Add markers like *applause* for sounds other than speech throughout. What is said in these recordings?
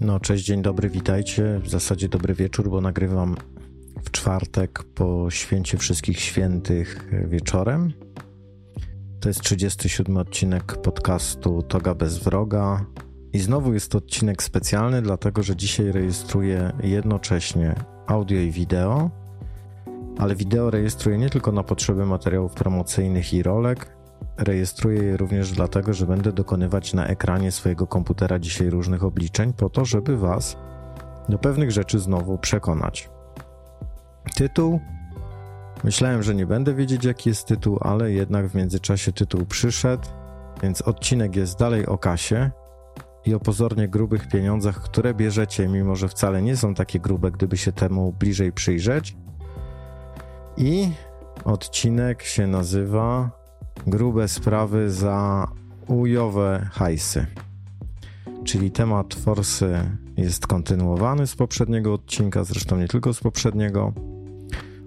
No, cześć, dzień dobry, witajcie. W zasadzie dobry wieczór, bo nagrywam w czwartek po święcie wszystkich świętych wieczorem. To jest 37 odcinek podcastu Toga bez wroga. I znowu jest to odcinek specjalny, dlatego że dzisiaj rejestruję jednocześnie audio i wideo. Ale wideo rejestruję nie tylko na potrzeby materiałów promocyjnych i rolek, rejestruję je również dlatego, że będę dokonywać na ekranie swojego komputera dzisiaj różnych obliczeń, po to, żeby Was do pewnych rzeczy znowu przekonać. Tytuł. Myślałem, że nie będę wiedzieć, jaki jest tytuł, ale jednak w międzyczasie tytuł przyszedł, więc odcinek jest dalej o kasie i o pozornie grubych pieniądzach, które bierzecie, mimo że wcale nie są takie grube, gdyby się temu bliżej przyjrzeć. I odcinek się nazywa grube sprawy za ujowe hajsy. Czyli temat forsy jest kontynuowany z poprzedniego odcinka, zresztą nie tylko z poprzedniego.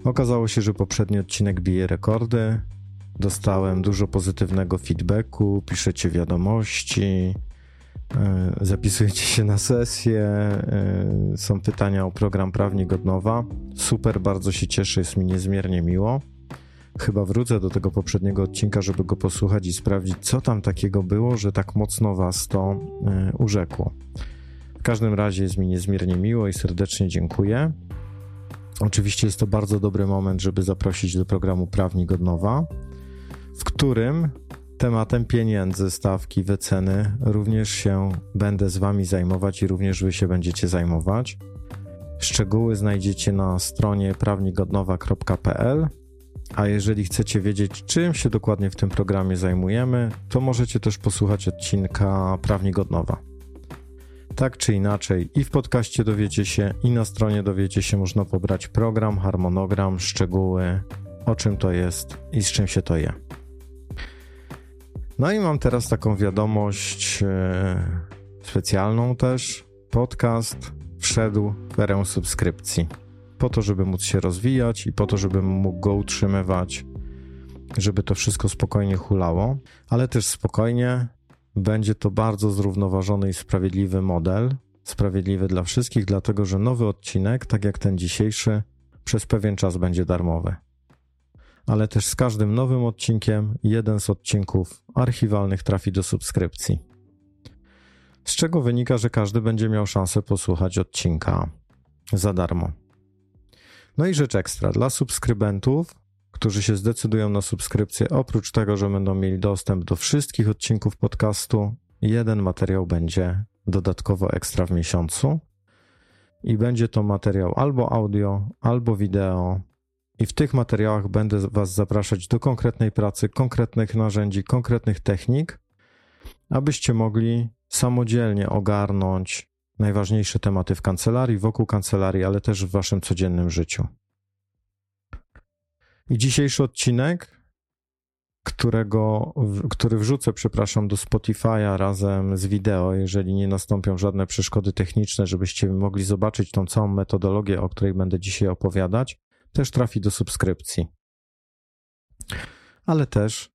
Okazało się, że poprzedni odcinek bije rekordy. Dostałem dużo pozytywnego feedbacku, piszecie wiadomości, e, zapisujecie się na sesję, e, są pytania o program Prawnik od nowa. Super, bardzo się cieszę, jest mi niezmiernie miło. Chyba wrócę do tego poprzedniego odcinka, żeby go posłuchać i sprawdzić, co tam takiego było, że tak mocno was to e, urzekło. W każdym razie jest mi niezmiernie miło i serdecznie dziękuję. Oczywiście jest to bardzo dobry moment, żeby zaprosić do programu Prawnik od nowa, w którym tematem pieniędzy, stawki, wyceny również się będę z Wami zajmować i również Wy się będziecie zajmować. Szczegóły znajdziecie na stronie prawnikodnowa.pl a jeżeli chcecie wiedzieć, czym się dokładnie w tym programie zajmujemy, to możecie też posłuchać odcinka Prawnik od nowa. Tak czy inaczej, i w podcaście dowiecie się, i na stronie dowiecie się, można pobrać program, harmonogram, szczegóły, o czym to jest i z czym się to je. No i mam teraz taką wiadomość e, specjalną też. Podcast wszedł w erę subskrypcji po to, żeby móc się rozwijać i po to, żebym mógł go utrzymywać, żeby to wszystko spokojnie hulało, ale też spokojnie będzie to bardzo zrównoważony i sprawiedliwy model, sprawiedliwy dla wszystkich, dlatego że nowy odcinek, tak jak ten dzisiejszy, przez pewien czas będzie darmowy. Ale też z każdym nowym odcinkiem jeden z odcinków archiwalnych trafi do subskrypcji. Z czego wynika, że każdy będzie miał szansę posłuchać odcinka za darmo. No i rzecz ekstra, dla subskrybentów, którzy się zdecydują na subskrypcję, oprócz tego, że będą mieli dostęp do wszystkich odcinków podcastu, jeden materiał będzie dodatkowo ekstra w miesiącu. I będzie to materiał albo audio, albo wideo. I w tych materiałach będę Was zapraszać do konkretnej pracy, konkretnych narzędzi, konkretnych technik, abyście mogli samodzielnie ogarnąć najważniejsze tematy w kancelarii, wokół kancelarii, ale też w waszym codziennym życiu. I dzisiejszy odcinek, którego, który wrzucę, przepraszam, do Spotify'a razem z wideo, jeżeli nie nastąpią żadne przeszkody techniczne, żebyście mogli zobaczyć tą całą metodologię, o której będę dzisiaj opowiadać, też trafi do subskrypcji. Ale też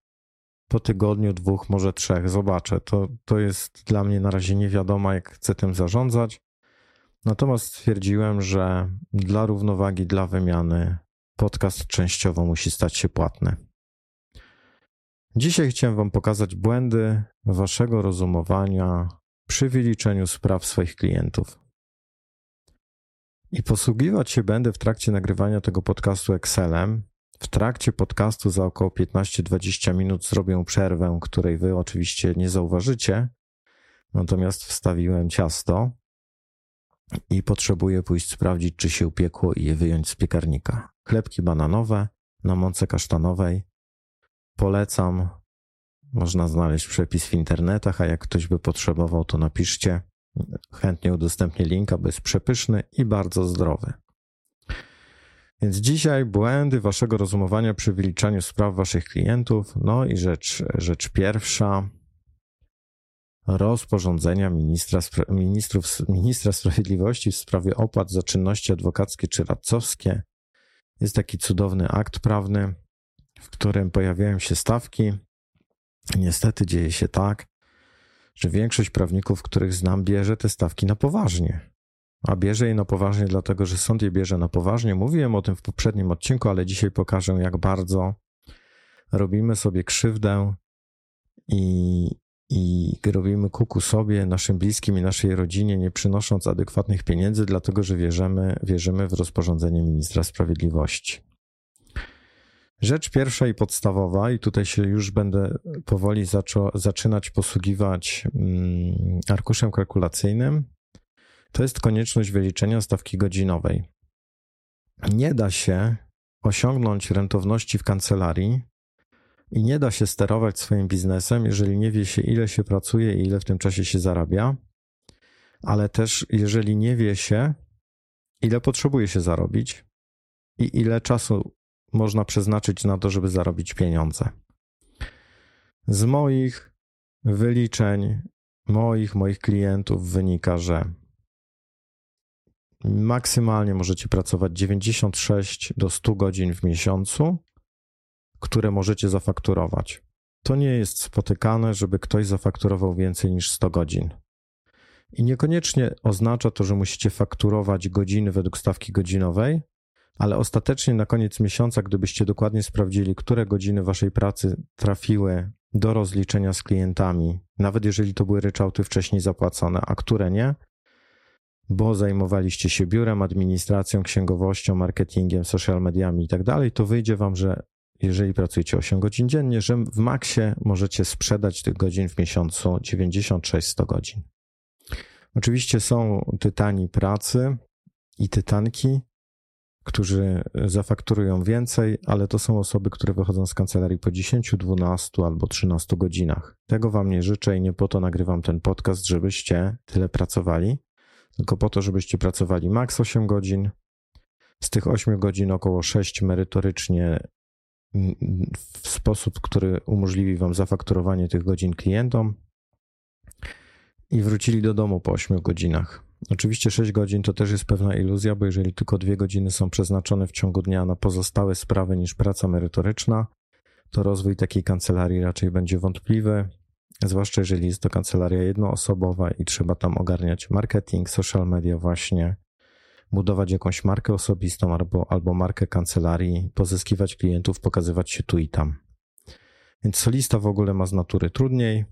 po tygodniu, dwóch, może trzech zobaczę. To, to jest dla mnie na razie nie wiadomo, jak chcę tym zarządzać. Natomiast stwierdziłem, że dla równowagi, dla wymiany podcast częściowo musi stać się płatny. Dzisiaj chciałem Wam pokazać błędy Waszego rozumowania przy wyliczeniu spraw swoich klientów. I posługiwać się będę w trakcie nagrywania tego podcastu Excelem, w trakcie podcastu za około 15-20 minut zrobię przerwę, której wy oczywiście nie zauważycie. Natomiast wstawiłem ciasto i potrzebuję pójść sprawdzić, czy się upiekło i je wyjąć z piekarnika. Chlebki bananowe na mące kasztanowej. Polecam. Można znaleźć przepis w internetach, a jak ktoś by potrzebował, to napiszcie. Chętnie udostępnię link, aby jest przepyszny i bardzo zdrowy. Więc dzisiaj błędy waszego rozumowania przy wyliczaniu spraw waszych klientów. No i rzecz, rzecz pierwsza. Rozporządzenia ministra, ministrów, ministra sprawiedliwości w sprawie opłat za czynności adwokackie czy radcowskie. Jest taki cudowny akt prawny, w którym pojawiają się stawki. Niestety dzieje się tak, że większość prawników, których znam, bierze te stawki na poważnie. A bierze je na poważnie, dlatego że sąd je bierze na poważnie. Mówiłem o tym w poprzednim odcinku, ale dzisiaj pokażę, jak bardzo robimy sobie krzywdę i, i robimy kuku sobie, naszym bliskim i naszej rodzinie, nie przynosząc adekwatnych pieniędzy, dlatego że wierzymy, wierzymy w rozporządzenie ministra sprawiedliwości. Rzecz pierwsza i podstawowa, i tutaj się już będę powoli zaczynać posługiwać mm, arkuszem kalkulacyjnym, to jest konieczność wyliczenia stawki godzinowej. Nie da się osiągnąć rentowności w kancelarii i nie da się sterować swoim biznesem, jeżeli nie wie się, ile się pracuje i ile w tym czasie się zarabia, ale też jeżeli nie wie się, ile potrzebuje się zarobić i ile czasu można przeznaczyć na to, żeby zarobić pieniądze. Z moich wyliczeń, moich, moich klientów wynika, że maksymalnie możecie pracować 96 do 100 godzin w miesiącu, które możecie zafakturować. To nie jest spotykane, żeby ktoś zafakturował więcej niż 100 godzin. I niekoniecznie oznacza to, że musicie fakturować godziny według stawki godzinowej, ale ostatecznie na koniec miesiąca, gdybyście dokładnie sprawdzili, które godziny waszej pracy trafiły do rozliczenia z klientami, nawet jeżeli to były ryczałty wcześniej zapłacone, a które nie, bo zajmowaliście się biurem, administracją, księgowością, marketingiem, social mediami i tak dalej, to wyjdzie wam, że jeżeli pracujecie 8 godzin dziennie, że w maksie możecie sprzedać tych godzin w miesiącu 96-100 godzin. Oczywiście są tytani pracy i tytanki, którzy zafakturują więcej, ale to są osoby, które wychodzą z kancelarii po 10, 12 albo 13 godzinach. Tego Wam nie życzę i nie po to nagrywam ten podcast, żebyście tyle pracowali, tylko po to, żebyście pracowali maks 8 godzin. Z tych 8 godzin około 6 merytorycznie w sposób, który umożliwi Wam zafakturowanie tych godzin klientom i wrócili do domu po 8 godzinach. Oczywiście 6 godzin to też jest pewna iluzja, bo jeżeli tylko 2 godziny są przeznaczone w ciągu dnia na pozostałe sprawy niż praca merytoryczna, to rozwój takiej kancelarii raczej będzie wątpliwy, zwłaszcza jeżeli jest to kancelaria jednoosobowa i trzeba tam ogarniać marketing, social media właśnie, budować jakąś markę osobistą albo, albo markę kancelarii, pozyskiwać klientów, pokazywać się tu i tam. Więc solista w ogóle ma z natury trudniej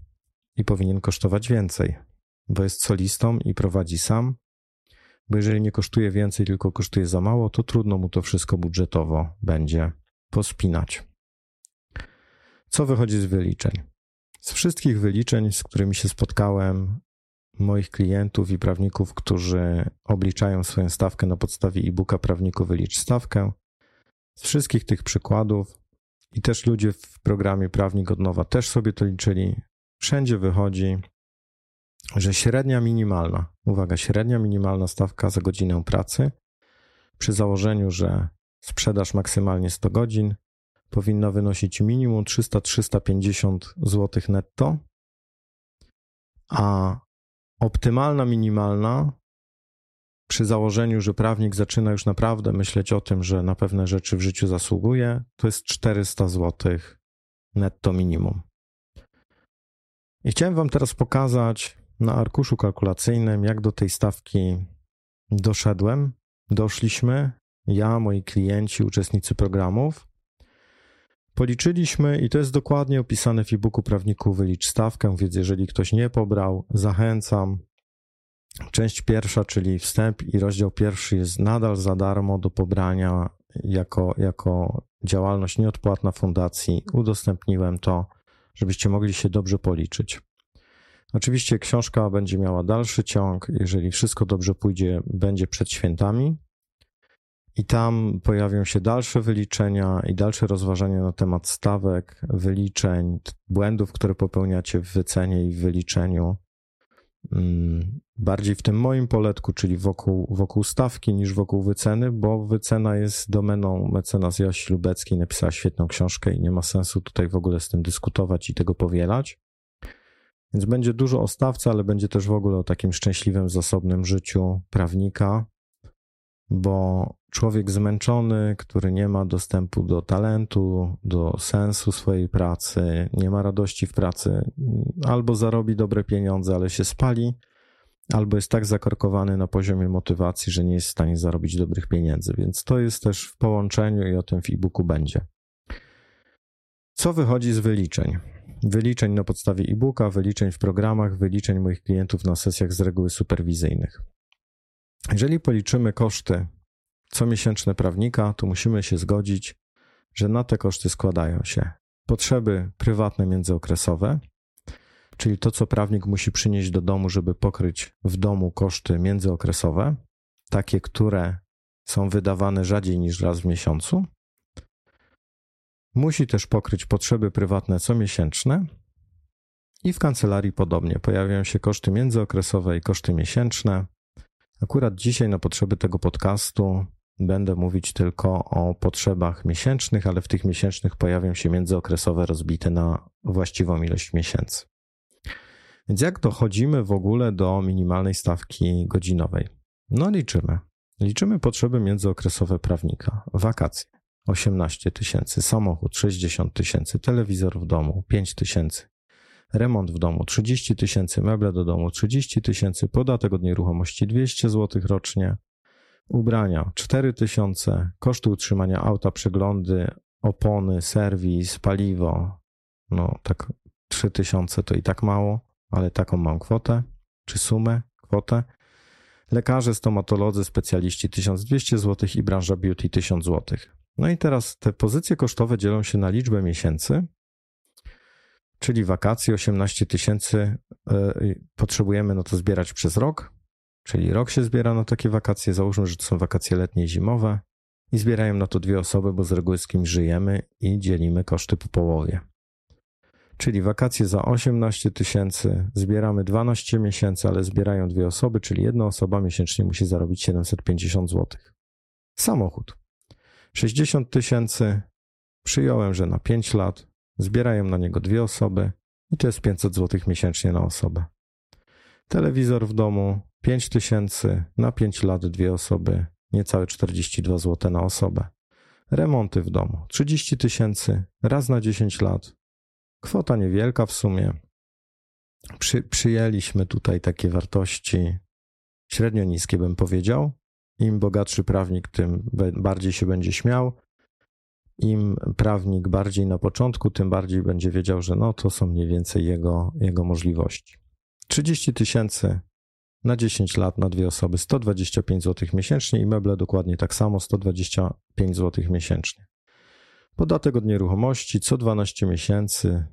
i powinien kosztować więcej bo jest solistą i prowadzi sam, bo jeżeli nie kosztuje więcej, tylko kosztuje za mało, to trudno mu to wszystko budżetowo będzie pospinać. Co wychodzi z wyliczeń? Z wszystkich wyliczeń, z którymi się spotkałem, moich klientów i prawników, którzy obliczają swoją stawkę na podstawie e-booka Prawniku Wylicz Stawkę, z wszystkich tych przykładów i też ludzie w programie Prawnik od Nowa też sobie to liczyli, wszędzie wychodzi, że średnia minimalna, uwaga, średnia minimalna stawka za godzinę pracy przy założeniu, że sprzedaż maksymalnie 100 godzin powinna wynosić minimum 300-350 zł netto, a optymalna minimalna przy założeniu, że prawnik zaczyna już naprawdę myśleć o tym, że na pewne rzeczy w życiu zasługuje, to jest 400 zł netto minimum. I chciałem Wam teraz pokazać na arkuszu kalkulacyjnym, jak do tej stawki doszedłem. Doszliśmy, ja, moi klienci, uczestnicy programów. Policzyliśmy i to jest dokładnie opisane w e-booku Prawniku Wylicz Stawkę, więc jeżeli ktoś nie pobrał, zachęcam. Część pierwsza, czyli wstęp i rozdział pierwszy jest nadal za darmo do pobrania jako, jako działalność nieodpłatna fundacji. Udostępniłem to, żebyście mogli się dobrze policzyć. Oczywiście książka będzie miała dalszy ciąg, jeżeli wszystko dobrze pójdzie, będzie przed świętami. I tam pojawią się dalsze wyliczenia i dalsze rozważania na temat stawek, wyliczeń, błędów, które popełniacie w wycenie i w wyliczeniu. Mm, bardziej w tym moim poletku, czyli wokół, wokół stawki niż wokół wyceny, bo wycena jest domeną mecenas Josi Lubeckiej, napisała świetną książkę i nie ma sensu tutaj w ogóle z tym dyskutować i tego powielać. Więc będzie dużo o stawce, ale będzie też w ogóle o takim szczęśliwym, zasobnym życiu prawnika. Bo człowiek zmęczony, który nie ma dostępu do talentu, do sensu swojej pracy, nie ma radości w pracy, albo zarobi dobre pieniądze, ale się spali, albo jest tak zakorkowany na poziomie motywacji, że nie jest w stanie zarobić dobrych pieniędzy. Więc to jest też w połączeniu i o tym w e-booku będzie. Co wychodzi z wyliczeń? Wyliczeń na podstawie e-booka, wyliczeń w programach, wyliczeń moich klientów na sesjach z reguły superwizyjnych. Jeżeli policzymy koszty comiesięczne prawnika, to musimy się zgodzić, że na te koszty składają się potrzeby prywatne międzyokresowe, czyli to, co prawnik musi przynieść do domu, żeby pokryć w domu koszty międzyokresowe, takie, które są wydawane rzadziej niż raz w miesiącu. Musi też pokryć potrzeby prywatne comiesięczne i w kancelarii podobnie. Pojawiają się koszty międzyokresowe i koszty miesięczne. Akurat dzisiaj na potrzeby tego podcastu będę mówić tylko o potrzebach miesięcznych, ale w tych miesięcznych pojawią się międzyokresowe rozbite na właściwą ilość miesięcy. Więc jak dochodzimy w ogóle do minimalnej stawki godzinowej? No liczymy. Liczymy potrzeby międzyokresowe prawnika. Wakacje 18 tysięcy, samochód 60 tysięcy, telewizor w domu 5 tysięcy, remont w domu 30 tysięcy, meble do domu 30 tysięcy, podatek od nieruchomości 200 zł rocznie, ubrania 4 tysiące, koszty utrzymania auta, przeglądy, opony, serwis, paliwo, no tak 3 tysiące to i tak mało, ale taką mam kwotę, czy sumę, kwotę. Lekarze, stomatolodzy, specjaliści 1200 zł i branża beauty 1000 zł. No i teraz te pozycje kosztowe dzielą się na liczbę miesięcy, czyli wakacje 18 tysięcy e, potrzebujemy no to zbierać przez rok, czyli rok się zbiera na takie wakacje, załóżmy, że to są wakacje letnie i zimowe i zbierają na to dwie osoby, bo z reguły z kimś żyjemy i dzielimy koszty po połowie. Czyli wakacje za 18 tysięcy, zbieramy 12 miesięcy, ale zbierają dwie osoby, czyli jedna osoba miesięcznie musi zarobić 750 zł. Samochód. 60 tysięcy, przyjąłem, że na 5 lat, zbierają na niego dwie osoby i to jest 500 zł miesięcznie na osobę. Telewizor w domu 5 tysięcy, na 5 lat dwie osoby, niecałe 42 zł na osobę. Remonty w domu 30 tysięcy, raz na 10 lat, Kwota niewielka w sumie. Przy, przyjęliśmy tutaj takie wartości średnio niskie, bym powiedział. Im bogatszy prawnik, tym bardziej się będzie śmiał. Im prawnik bardziej na początku, tym bardziej będzie wiedział, że no to są mniej więcej jego, jego możliwości. 30 tysięcy na 10 lat na dwie osoby 125 zł miesięcznie i meble dokładnie tak samo 125 zł miesięcznie. Podatek od nieruchomości co 12 miesięcy.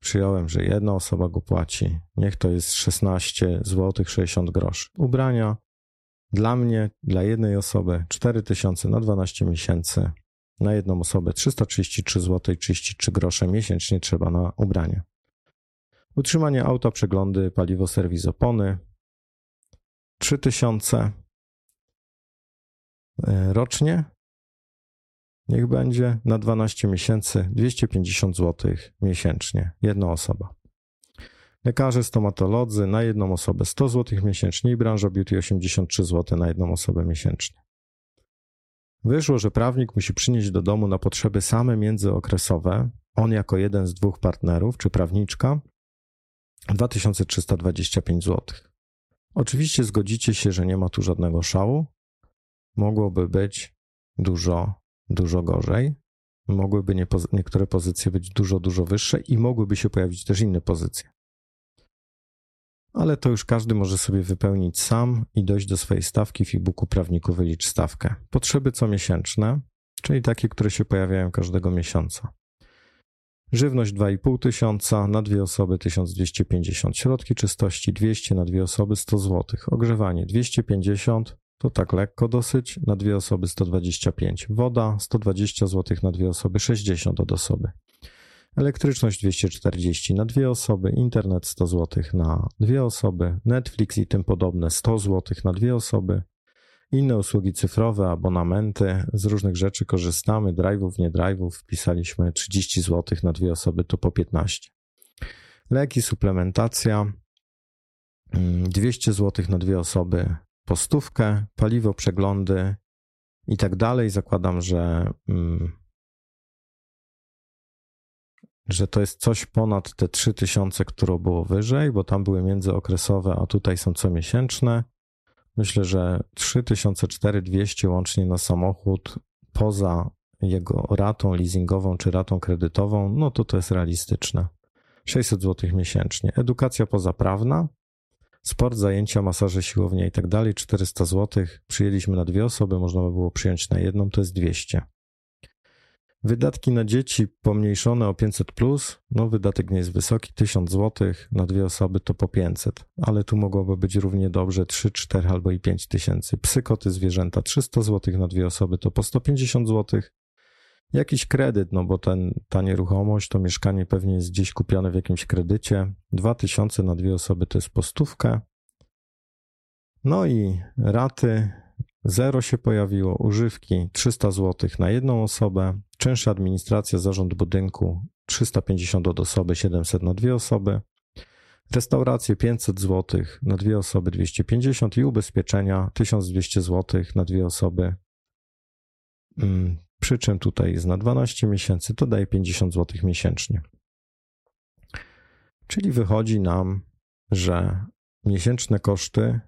Przyjąłem, że jedna osoba go płaci. Niech to jest 16 zł 60 groszy. Ubrania dla mnie, dla jednej osoby 4000 na 12 miesięcy. Na jedną osobę 333 zł 33 grosze miesięcznie trzeba na ubranie. Utrzymanie auta, przeglądy, paliwo, serwis opony 3000 e, rocznie Niech będzie na 12 miesięcy 250 zł miesięcznie, jedna osoba. Lekarze, stomatolodzy na jedną osobę 100 zł miesięcznie i branża beauty 83 zł na jedną osobę miesięcznie. Wyszło, że prawnik musi przynieść do domu na potrzeby same międzyokresowe, on jako jeden z dwóch partnerów, czy prawniczka, 2325 zł. Oczywiście zgodzicie się, że nie ma tu żadnego szału. Mogłoby być dużo dużo gorzej. Mogłyby nie, niektóre pozycje być dużo, dużo wyższe i mogłyby się pojawić też inne pozycje. Ale to już każdy może sobie wypełnić sam i dojść do swojej stawki w e-booku Prawniku Wylicz Stawkę. Potrzeby comiesięczne, czyli takie, które się pojawiają każdego miesiąca. Żywność 2,5 tysiąca, na dwie osoby 1250, środki czystości 200, na dwie osoby 100 zł, ogrzewanie 250, to tak lekko dosyć, na dwie osoby 125. Woda 120 zł na dwie osoby, 60 od osoby. Elektryczność 240 na dwie osoby, internet 100 zł na dwie osoby, Netflix i tym podobne 100 zł na dwie osoby. Inne usługi cyfrowe, abonamenty, z różnych rzeczy korzystamy, drive'ów, nie drive'ów, wpisaliśmy 30 zł na dwie osoby, to po 15. Leki, suplementacja, 200 mm, zł na dwie osoby, postówkę, paliwo, przeglądy i tak dalej. Zakładam, że, mm, że to jest coś ponad te 3000, które było wyżej, bo tam były międzyokresowe, a tutaj są comiesięczne. Myślę, że 3400 łącznie na samochód poza jego ratą leasingową czy ratą kredytową, no to to jest realistyczne. 600 zł miesięcznie. Edukacja pozaprawna, sport, zajęcia, masaże, siłownia i tak dalej, 400 zł. Przyjęliśmy na dwie osoby, można by było przyjąć na jedną, to jest 200. Wydatki na dzieci pomniejszone o 500, plus, no wydatek nie jest wysoki, 1000 zł, na dwie osoby to po 500, ale tu mogłoby być równie dobrze 3, 4 albo i 5 tysięcy. Psy, koty, zwierzęta 300 zł, na dwie osoby to po 150 zł. Jakiś kredyt, no bo ten, ta nieruchomość, to mieszkanie pewnie jest gdzieś kupione w jakimś kredycie. 2000 na dwie osoby to jest po stówkę. No i raty, zero się pojawiło, używki 300 zł na jedną osobę, czynsze administracja, zarząd budynku 350 od osoby, 700 na dwie osoby, restauracje 500 zł na dwie osoby, 250 i ubezpieczenia 1200 zł na dwie osoby, mm, przy czym tutaj jest na 12 miesięcy, to daje 50 zł miesięcznie. Czyli wychodzi nam, że miesięczne koszty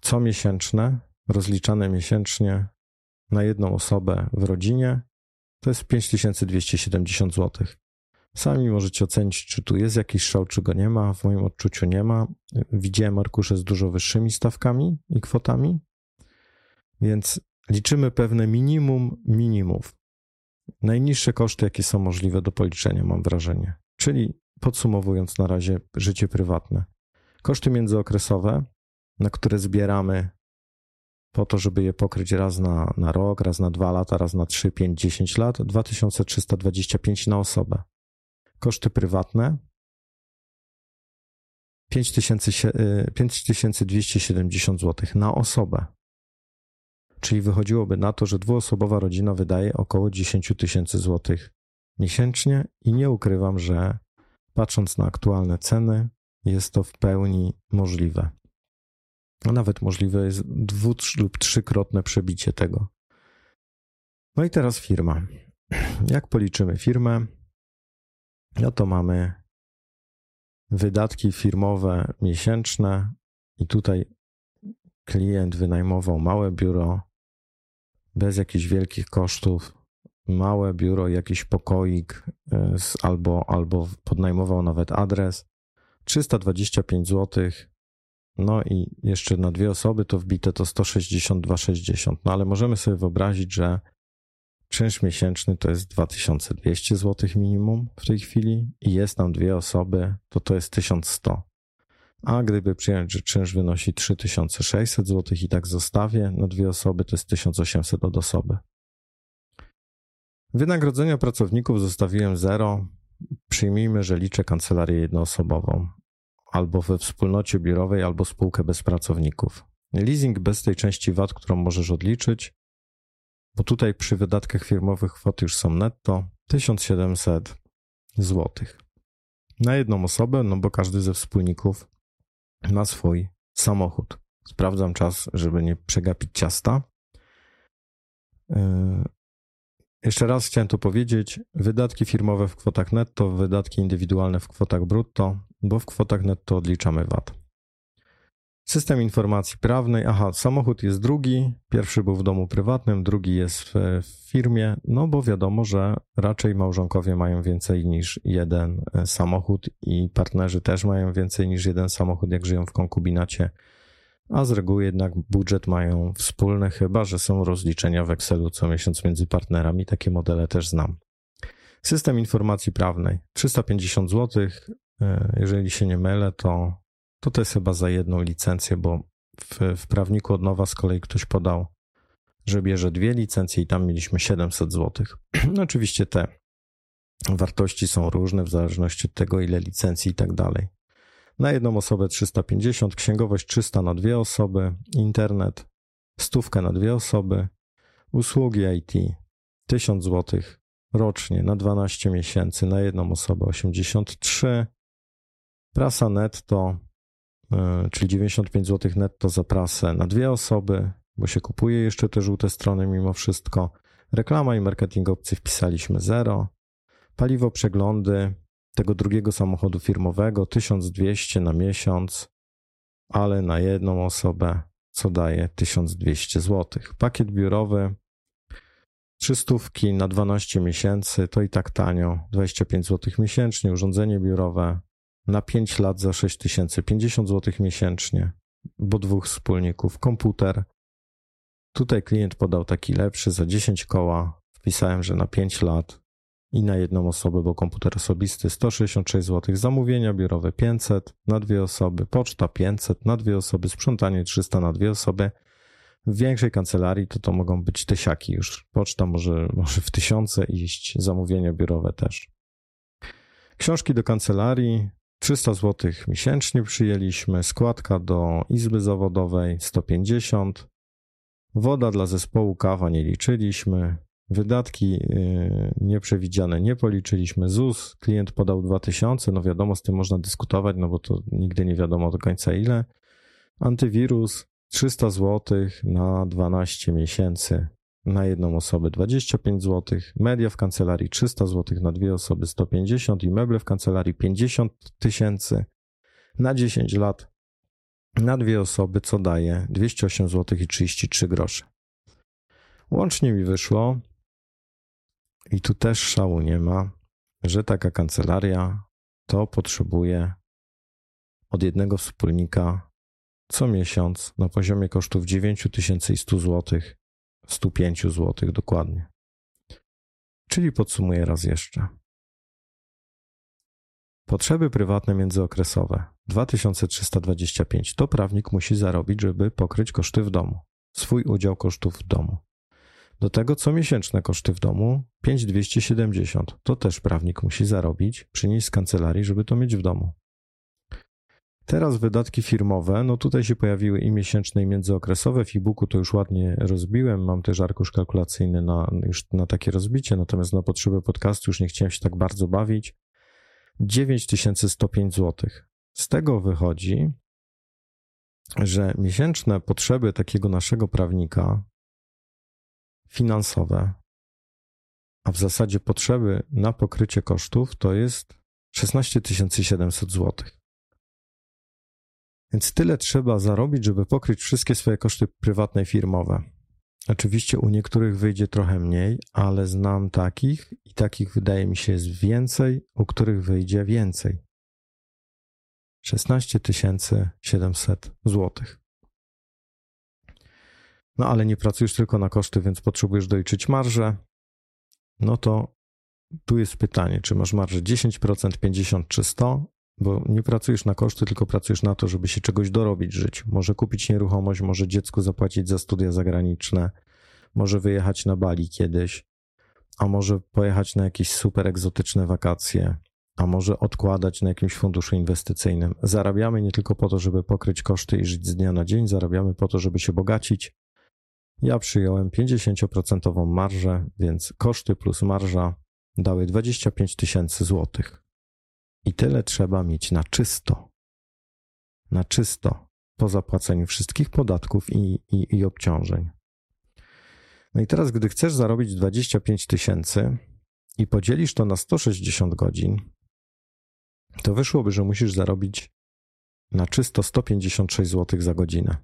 comiesięczne, rozliczane miesięcznie na jedną osobę w rodzinie, to jest 5270 zł. Sami możecie ocenić, czy tu jest jakiś szał, czy go nie ma. W moim odczuciu nie ma. Widziałem arkusze z dużo wyższymi stawkami i kwotami, więc liczymy pewne minimum minimów. Najniższe koszty, jakie są możliwe do policzenia, mam wrażenie. Czyli podsumowując na razie życie prywatne. Koszty międzyokresowe, na które zbieramy po to, żeby je pokryć raz na, na rok, raz na dwa lata, raz na 3, 5, 10 lat, 2325 na osobę. Koszty prywatne 5270 zł na osobę. Czyli wychodziłoby na to, że dwuosobowa rodzina wydaje około 10 tysięcy złotych miesięcznie i nie ukrywam, że patrząc na aktualne ceny, jest to w pełni możliwe. A nawet możliwe jest dwu lub trzykrotne przebicie tego. No i teraz firma. *clears throat* Jak policzymy firmę? No to mamy wydatki firmowe miesięczne i tutaj klient wynajmował małe biuro bez jakichś wielkich kosztów, małe biuro, jakiś pokoik e, albo, albo podnajmował nawet adres. 325 zł. No i jeszcze na dwie osoby to wbite to 162,60. No ale możemy sobie wyobrazić, że czynsz miesięczny to jest 2200 zł minimum w tej chwili i jest tam dwie osoby, to to jest 1100. A gdyby przyjąć, że czynsz wynosi 3600 zł i tak zostawię na dwie osoby, to jest 1800 od osoby. Wynagrodzenia pracowników zostawiłem zero. Przyjmijmy, że liczę kancelarię jednoosobową, albo we wspólnocie biurowej, albo spółkę bez pracowników. Leasing bez tej części VAT, którą możesz odliczyć, bo tutaj przy wydatkach firmowych kwoty już są netto 1700 zł. Na jedną osobę, no bo każdy ze wspólników ma swój samochód. Sprawdzam czas, żeby nie przegapić ciasta. Yy, jeszcze raz chciałem to powiedzieć. Wydatki firmowe w kwotach netto, wydatki indywidualne w kwotach brutto, bo w kwotach netto odliczamy VAT. System informacji prawnej. Aha, samochód jest drugi. Pierwszy był w domu prywatnym, drugi jest w, firmie. No bo wiadomo, że raczej małżonkowie mają więcej niż jeden e, samochód i partnerzy też mają więcej niż jeden samochód, jak żyją w konkubinacie. A z reguły jednak budżet mają wspólny, chyba że są rozliczenia w Excelu co miesiąc między partnerami. Takie modele też znam. System informacji prawnej 350 zł. E, jeżeli się nie mylę, to to to jest chyba za jedną licencję, bo w, w prawniku od nowa z kolei ktoś podał, że bierze dwie licencje i tam mieliśmy 700 zł. *clears throat* No oczywiście te wartości są różne w zależności od tego, ile licencji i tak dalej. Na jedną osobę 350, księgowość 300 na dwie osoby, internet stówkę na dwie osoby, usługi IT 1000 zł rocznie na 12 miesięcy na jedną osobę 83, prasa netto E, czyli 95 zł netto za prasę na dwie osoby, bo się kupuje jeszcze te żółte strony mimo wszystko. Reklama i marketing opcji wpisaliśmy 0. Paliwo przeglądy tego drugiego samochodu firmowego 1200 na miesiąc, ale na jedną osobę, co daje 1200 zł. Pakiet biurowy 300 na 12 miesięcy to i tak tanio, 25 zł miesięcznie. Urządzenie biurowe na 5 lat za 6050 zł miesięcznie, bo dwóch wspólników. Komputer. Tutaj klient podał taki lepszy za 10 koła. Wpisałem, że na 5 lat i na jedną osobę, bo komputer osobisty 166 zł, zamówienia biurowe 500 na dwie osoby, poczta 500 na dwie osoby, sprzątanie 300 na dwie osoby. W większej kancelarii to to mogą być tysiaki już. Poczta może, może w tysiące iść, zamówienia biurowe też. Książki do kancelarii 300 zł miesięcznie przyjęliśmy, składka do izby zawodowej 150, woda dla zespołu kawa nie liczyliśmy, wydatki y, nieprzewidziane nie policzyliśmy, ZUS klient podał 2000, no wiadomo, z tym można dyskutować, no bo to nigdy nie wiadomo do końca ile. Antywirus 300 zł na 12 miesięcy na jedną osobę 25 zł, media w kancelarii 300 zł na dwie osoby 150 i meble w kancelarii 50 tysięcy na 10 lat na dwie osoby, co daje 208 zł i 33 grosze. Łącznie mi wyszło i tu też szału nie ma, że taka kancelaria to potrzebuje od jednego wspólnika co miesiąc na poziomie kosztów 9100 zł 105 zł dokładnie. Czyli podsumuję raz jeszcze. Potrzeby prywatne międzyokresowe 2325 to prawnik musi zarobić, żeby pokryć koszty w domu, swój udział kosztów w domu. Do tego comiesięczne koszty w domu 5270 to też prawnik musi zarobić, przynieść z kancelarii, żeby to mieć w domu. Teraz wydatki firmowe, no tutaj się pojawiły i miesięczne, i międzyokresowe. W e-booku to już ładnie rozbiłem. Mam też arkusz kalkulacyjny na, już na takie rozbicie, natomiast na potrzeby podcastu już nie chciałem się tak bardzo bawić. 9105 zł. Z tego wychodzi, że miesięczne potrzeby takiego naszego prawnika finansowe, a w zasadzie potrzeby na pokrycie kosztów to jest 16 700 zł. Więc tyle trzeba zarobić, żeby pokryć wszystkie swoje koszty prywatne i firmowe. Oczywiście u niektórych wyjdzie trochę mniej, ale znam takich i takich wydaje mi się jest więcej, u których wyjdzie więcej. 16 700 zł. No ale nie pracujesz tylko na koszty, więc potrzebujesz doliczyć marżę. No to tu jest pytanie, czy masz marżę 10%, 50 czy 100, bo nie pracujesz na koszty, tylko pracujesz na to, żeby się czegoś dorobić w życiu. Może kupić nieruchomość, może dziecku zapłacić za studia zagraniczne, może wyjechać na Bali kiedyś, a może pojechać na jakieś super egzotyczne wakacje, a może odkładać na jakimś funduszu inwestycyjnym. Zarabiamy nie tylko po to, żeby pokryć koszty i żyć z dnia na dzień, zarabiamy po to, żeby się bogacić. Ja przyjąłem 50% marżę, więc koszty plus marża dały 25 tysięcy złotych. I tyle trzeba mieć na czysto. Na czysto, po zapłaceniu wszystkich podatków i, i, i obciążeń. No i teraz, gdy chcesz zarobić 25 tysięcy i podzielisz to na 160 godzin, to wyszłoby, że musisz zarobić na czysto 156 zł za godzinę.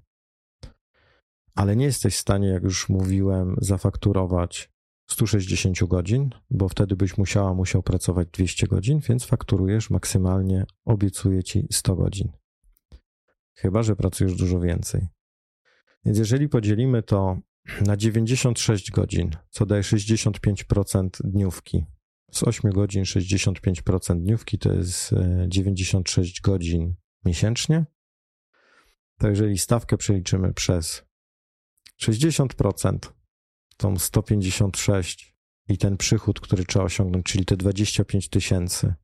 Ale nie jesteś w stanie, jak już mówiłem, zafakturować 160 godzin, bo wtedy byś musiała, musiał pracować 200 godzin, więc fakturujesz maksymalnie, obiecuję ci 100 godzin. Chyba, że pracujesz dużo więcej. Więc jeżeli podzielimy to na 96 godzin, co daje 65% dniówki, z 8 godzin 65% dniówki to jest 96 e, godzin miesięcznie, to jeżeli stawkę przeliczymy przez 60%, tą 156 i ten przychód, który trzeba osiągnąć, czyli te 25 tysięcy.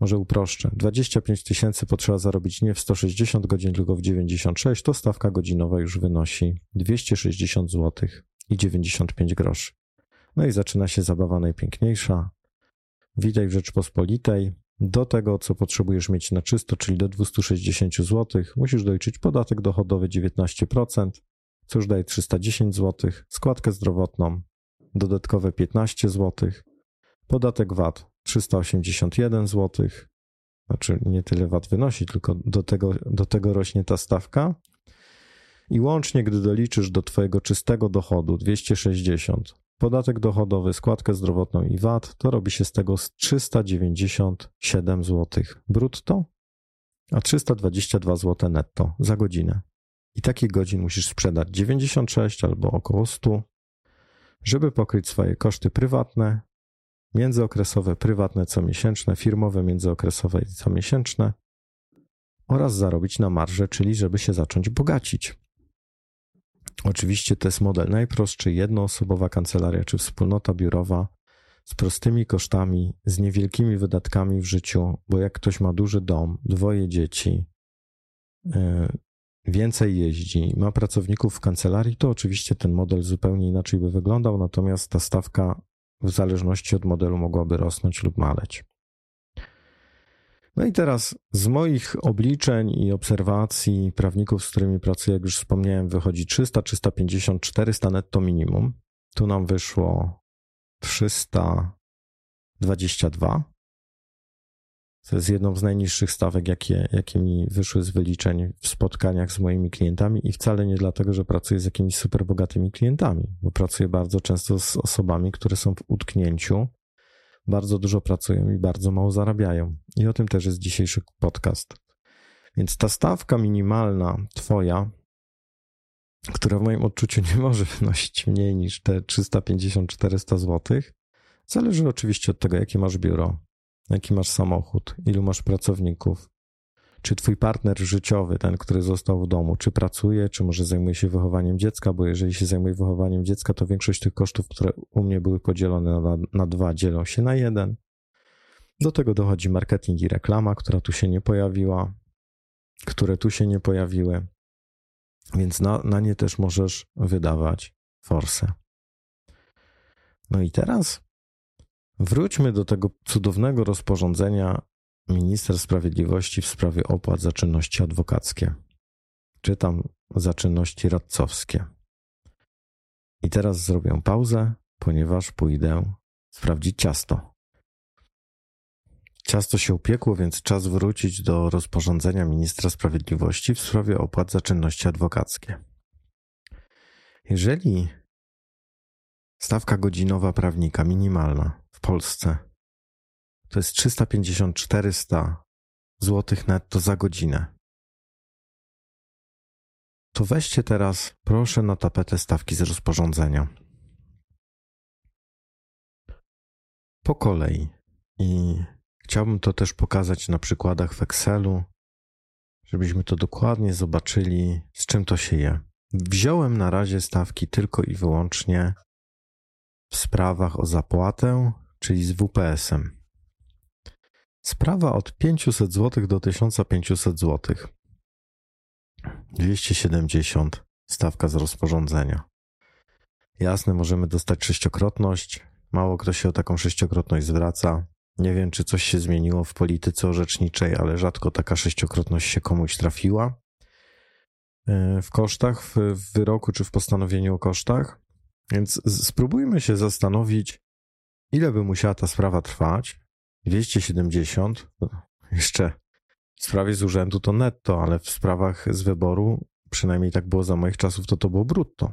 Może uproszczę. 25 tysięcy potrzeba zarobić nie w 160 godzin, tylko w 96, to stawka godzinowa już wynosi 260 zł i 95 groszy. No i zaczyna się zabawa najpiękniejsza. Witaj w Rzeczpospolitej. Do tego, co potrzebujesz mieć na czysto, czyli do 260 zł, musisz doliczyć podatek dochodowy 19%, co już daje 310 zł, składkę zdrowotną, dodatkowe 15 zł, podatek VAT 381 zł, znaczy nie tyle VAT wynosi, tylko do tego, do tego rośnie ta stawka. I łącznie, gdy doliczysz do Twojego czystego dochodu 260, podatek dochodowy, składkę zdrowotną i VAT, to robi się z tego 397 zł brutto, a 322 zł netto za godzinę. I takich godzin musisz sprzedać 96 albo około 100, żeby pokryć swoje koszty prywatne, międzyokresowe, prywatne comiesięczne, firmowe międzyokresowe i comiesięczne oraz zarobić na marże, czyli żeby się zacząć bogacić. Oczywiście to jest model najprostszy, jednoosobowa kancelaria czy wspólnota biurowa z prostymi kosztami, z niewielkimi wydatkami w życiu, bo jak ktoś ma duży dom, dwoje dzieci, e, więcej jeździ, ma pracowników w kancelarii, to oczywiście ten model zupełnie inaczej by wyglądał, natomiast ta stawka w zależności od modelu mogłaby rosnąć lub maleć. No i teraz z moich obliczeń i obserwacji prawników, z którymi pracuję, jak już wspomniałem, wychodzi 300, 350, 400 netto minimum. Tu nam wyszło 322. To jest jedną z najniższych stawek, jakie, jakie mi wyszły z wyliczeń w spotkaniach z moimi klientami i wcale nie dlatego, że pracuję z jakimiś super bogatymi klientami, bo pracuję bardzo często z osobami, które są w utknięciu, bardzo dużo pracują i bardzo mało zarabiają. I o tym też jest dzisiejszy podcast. Więc ta stawka minimalna twoja, która w moim odczuciu nie może wynosić mniej niż te 350-400 zł, zależy oczywiście od tego, jakie masz biuro, jaki masz samochód, ilu masz pracowników, czy twój partner życiowy, ten, który został w domu, czy pracuje, czy może zajmuje się wychowaniem dziecka, bo jeżeli się zajmuje wychowaniem dziecka, to większość tych kosztów, które u mnie były podzielone na, na dwa, dzielą się na jeden. Do tego dochodzi marketing i reklama, która tu się nie pojawiła, które tu się nie pojawiły, więc na, na nie też możesz wydawać forsę. No i teraz wróćmy do tego cudownego rozporządzenia minister sprawiedliwości w sprawie opłat za czynności adwokackie. Czytam za czynności radcowskie. I teraz zrobię pauzę, ponieważ pójdę sprawdzić ciasto. Ciasto się upiekło, więc czas wrócić do rozporządzenia ministra sprawiedliwości w sprawie opłat za czynności adwokackie. Jeżeli stawka godzinowa prawnika minimalna w Polsce to jest 350-400 zł netto za godzinę. To weźcie teraz, proszę, na tapetę stawki z rozporządzenia. Po kolei. I chciałbym to też pokazać na przykładach w Excelu, żebyśmy to dokładnie zobaczyli, z czym to się je. Wziąłem na razie stawki tylko i wyłącznie w sprawach o zapłatę, czyli z WPS-em. Sprawa od 500 zł do 1500 zł. 270 stawka z rozporządzenia. Jasne, możemy dostać sześciokrotność. Mało kto się o taką sześciokrotność zwraca. Nie wiem, czy coś się zmieniło w polityce orzeczniczej, ale rzadko taka sześciokrotność się komuś trafiła. E, w kosztach, w wyroku czy w postanowieniu o kosztach. Więc spróbujmy się zastanowić, ile by musiała ta sprawa trwać, 270, jeszcze w sprawie z urzędu to netto, ale w sprawach z wyboru, przynajmniej tak było za moich czasów, to to było brutto.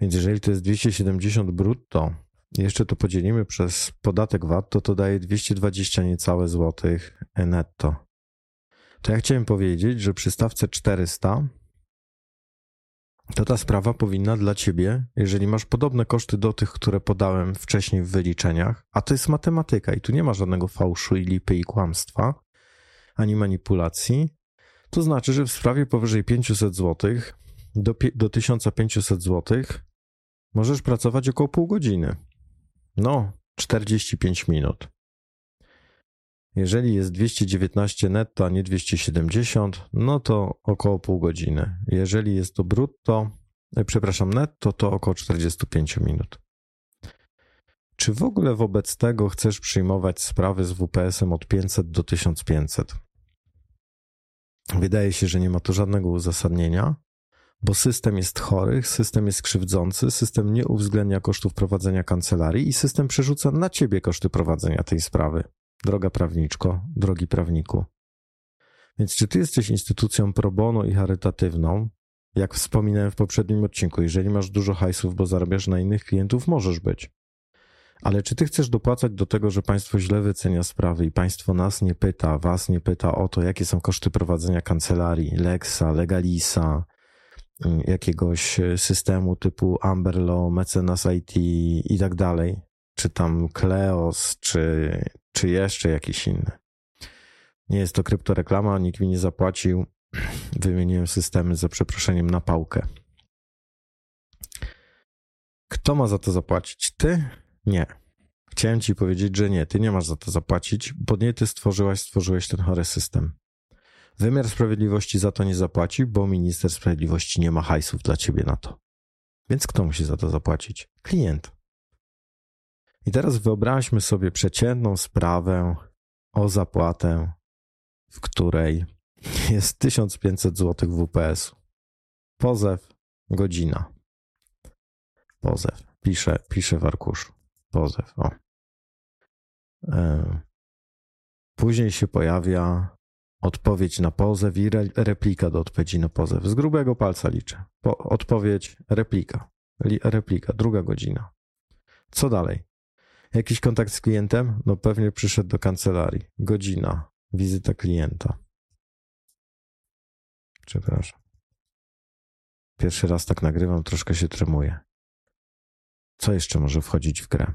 Więc jeżeli to jest 270 brutto, jeszcze to podzielimy przez podatek VAT, to to daje 220 niecałe złotych netto. To ja chciałem powiedzieć, że przy stawce 400 to ta sprawa powinna dla ciebie, jeżeli masz podobne koszty do tych, które podałem wcześniej w wyliczeniach, a to jest matematyka i tu nie ma żadnego fałszu i lipy i kłamstwa, ani manipulacji, to znaczy, że w sprawie powyżej 500 zł do, do 1500 zł możesz pracować około pół godziny. No, 45 minut. Jeżeli jest 219 netto, a nie 270, no to około pół godziny. Jeżeli jest to brutto, e, przepraszam, netto, to około 45 minut. Czy w ogóle wobec tego chcesz przyjmować sprawy z WPS-em od 500 do 1500? Wydaje się, że nie ma to żadnego uzasadnienia, bo system jest chory, system jest krzywdzący, system nie uwzględnia kosztów prowadzenia kancelarii i system przerzuca na ciebie koszty prowadzenia tej sprawy. Droga prawniczko, drogi prawniku. Więc czy ty jesteś instytucją pro bono i charytatywną? Jak wspominałem w poprzednim odcinku, jeżeli masz dużo hajsów, bo zarabiasz na innych klientów, możesz być. Ale czy ty chcesz dopłacać do tego, że państwo źle wycenia sprawy i państwo nas nie pyta, was nie pyta o to, jakie są koszty prowadzenia kancelarii, Lexa, Legalisa, mm, jakiegoś e, systemu typu Amberlaw, Mecenas IT i tak dalej, czy tam Kleos, czy, czy jeszcze jakiś inny. Nie jest to kryptoreklama, nikt mi nie zapłacił. *clears throat* Wymieniłem systemy za przeproszeniem na pałkę. Kto ma za to zapłacić? Ty? Nie. Chciałem ci powiedzieć, że nie, ty nie masz za to zapłacić, bo nie ty stworzyłaś, stworzyłeś ten chory system. Wymiar sprawiedliwości za to nie zapłaci, bo minister sprawiedliwości nie ma hajsów dla ciebie na to. Więc kto musi za to zapłacić? Klient. I teraz wyobraźmy sobie przeciętną sprawę o zapłatę, w której jest 1500 zł WPS-u. Pozew, godzina. Pozew. Piszę, piszę w arkuszu. Pozew. O. E, później się pojawia odpowiedź na pozew i re, replika do odpowiedzi na pozew. Z grubego palca liczę. Po, odpowiedź, replika. Replika, druga godzina. Co dalej? Jakiś kontakt z klientem? No pewnie przyszedł do kancelarii. Godzina. Wizyta klienta. Przepraszam. Pierwszy raz tak nagrywam, troszkę się tremuję. Co jeszcze może wchodzić w grę?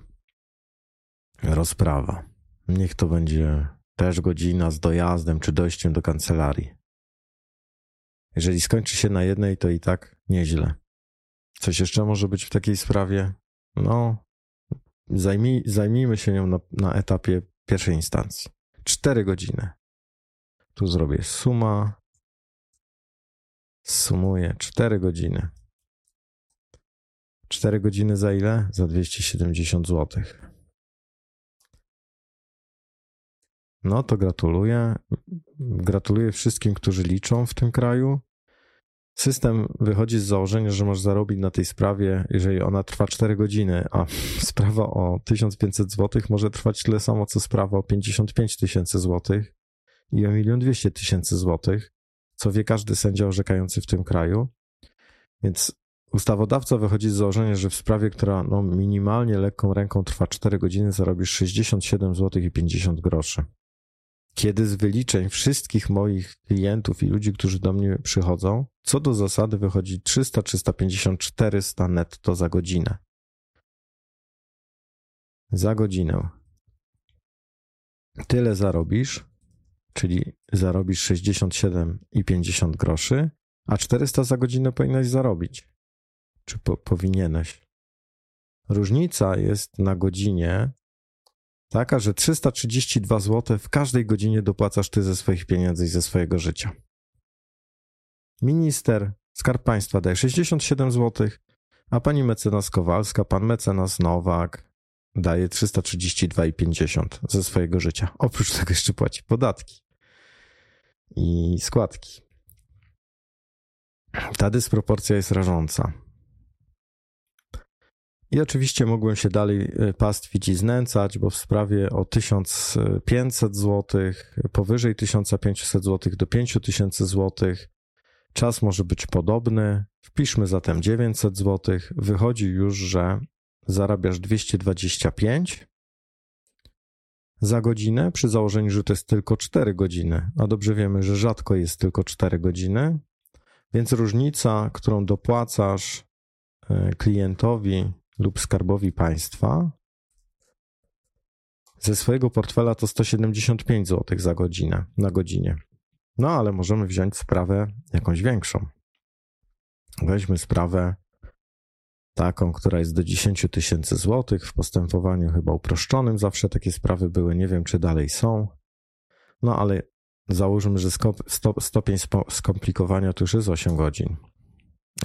Rozprawa. Niech to będzie też godzina z dojazdem czy dojściem do kancelarii. Jeżeli skończy się na jednej, to i tak nieźle. Coś jeszcze może być w takiej sprawie? No, zajmij, zajmijmy się nią na, na etapie pierwszej instancji. Cztery godziny. Tu zrobię suma. Sumuję cztery godziny. 4 godziny za ile? Za 270 zł. No to gratuluję. Gratuluję wszystkim, którzy liczą w tym kraju. System wychodzi z założenia, że masz zarobić na tej sprawie, jeżeli ona trwa 4 godziny, a *laughs* sprawa o 1500 zł może trwać tyle samo, co sprawa o 55 tysięcy złotych i o 1 200 tysięcy złotych, co wie każdy sędzia orzekający w tym kraju. Więc Ustawodawca wychodzi z założenia, że w sprawie, która no, minimalnie lekką ręką trwa 4 godziny, zarobisz 67 zł i 50 groszy. Kiedy z wyliczeń wszystkich moich klientów i ludzi, którzy do mnie przychodzą, co do zasady wychodzi 300, 350, 400 netto za godzinę. Za godzinę. Tyle zarobisz, czyli zarobisz 67 i 50 groszy, a 400 za godzinę powinnaś zarobić czy po, powinieneś. Różnica jest na godzinie taka, że 332 zł w każdej godzinie dopłacasz ty ze swoich pieniędzy i ze swojego życia. Minister, Skarb Państwa daje 67 zł, a pani mecenas Kowalska, pan mecenas Nowak daje 332,50 ze swojego życia. Oprócz tego jeszcze płaci podatki i składki. Ta dysproporcja jest rażąca. I oczywiście mogłem się dalej e, pastwić i znęcać, bo w sprawie o 1500 zł, powyżej 1500 zł do 5000 zł, czas może być podobny. Wpiszmy zatem 900 zł. Wychodzi już, że zarabiasz 225 za godzinę, przy założeniu, że to jest tylko 4 godziny. A dobrze wiemy, że rzadko jest tylko 4 godziny, więc różnica, którą dopłacasz e, klientowi lub skarbowi państwa ze swojego portfela to 175 zł za godzinę, na godzinie. No ale możemy wziąć sprawę jakąś większą. Weźmy sprawę taką, która jest do 10 tysięcy złotych w postępowaniu chyba uproszczonym. Zawsze takie sprawy były, nie wiem czy dalej są. No ale załóżmy, że stopień skomplikowania to już jest 8 godzin,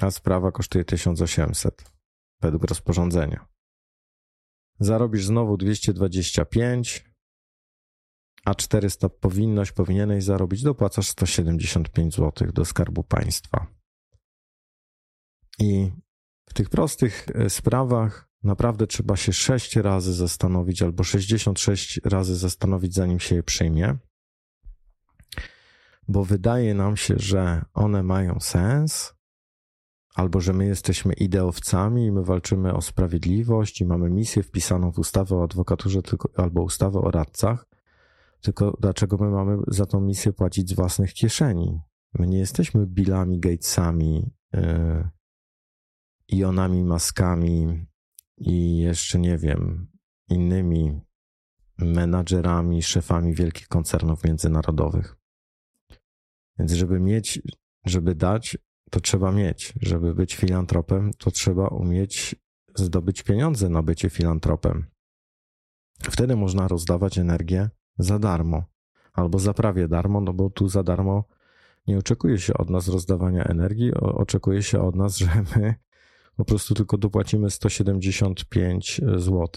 a sprawa kosztuje 1800 według rozporządzenia. Zarobisz znowu 225, a 400 powinność, powinieneś zarobić, dopłacasz 175 zł do skarbu państwa. I w tych prostych e, sprawach naprawdę trzeba się sześć razy zastanowić, albo 66 razy zastanowić, zanim się je przyjmie, bo wydaje nam się, że one mają sens, albo że my jesteśmy ideowcami i my walczymy o sprawiedliwość i mamy misję wpisaną w ustawę o adwokaturze tylko, albo ustawę o radcach. Tylko dlaczego my mamy za tą misję płacić z własnych kieszeni? My nie jesteśmy Billami Gatesami, yy, Ionami Maskami i jeszcze nie wiem, innymi menadżerami, szefami wielkich koncernów międzynarodowych. Więc żeby mieć, żeby dać, to trzeba mieć. Żeby być filantropem, to trzeba umieć zdobyć pieniądze na bycie filantropem. Wtedy można rozdawać energię za darmo albo za prawie darmo, no bo tu za darmo nie oczekuje się od nas rozdawania energii, oczekuje się od nas, *laughs* że my po prostu tylko dopłacimy 175 zł.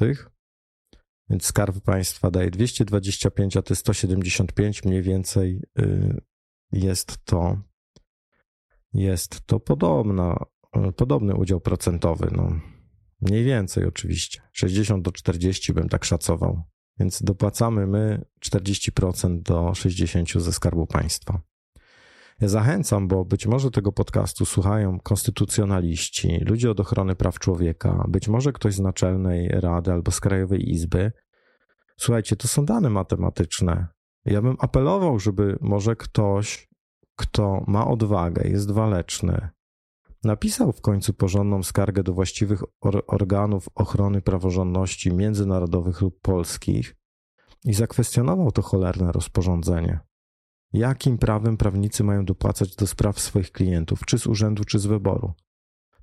Więc Skarb Państwa daje 225, a te 175 mniej więcej y, jest to jest to podobna, podobny udział procentowy. No, mniej więcej oczywiście. 60 do 40 bym tak szacował. Więc dopłacamy my 40% do 60 ze Skarbu Państwa. Ja zachęcam, bo być może tego podcastu słuchają konstytucjonaliści, ludzie od ochrony praw człowieka, być może ktoś z Naczelnej Rady albo z Krajowej Izby. Słuchajcie, to są dane matematyczne. Ja bym apelował, żeby może ktoś kto ma odwagę, jest waleczny, napisał w końcu porządną skargę do właściwych or organów ochrony praworządności międzynarodowych lub polskich i zakwestionował to cholerne rozporządzenie. Jakim prawem prawnicy mają dopłacać do spraw swoich klientów, czy z urzędu, czy z wyboru?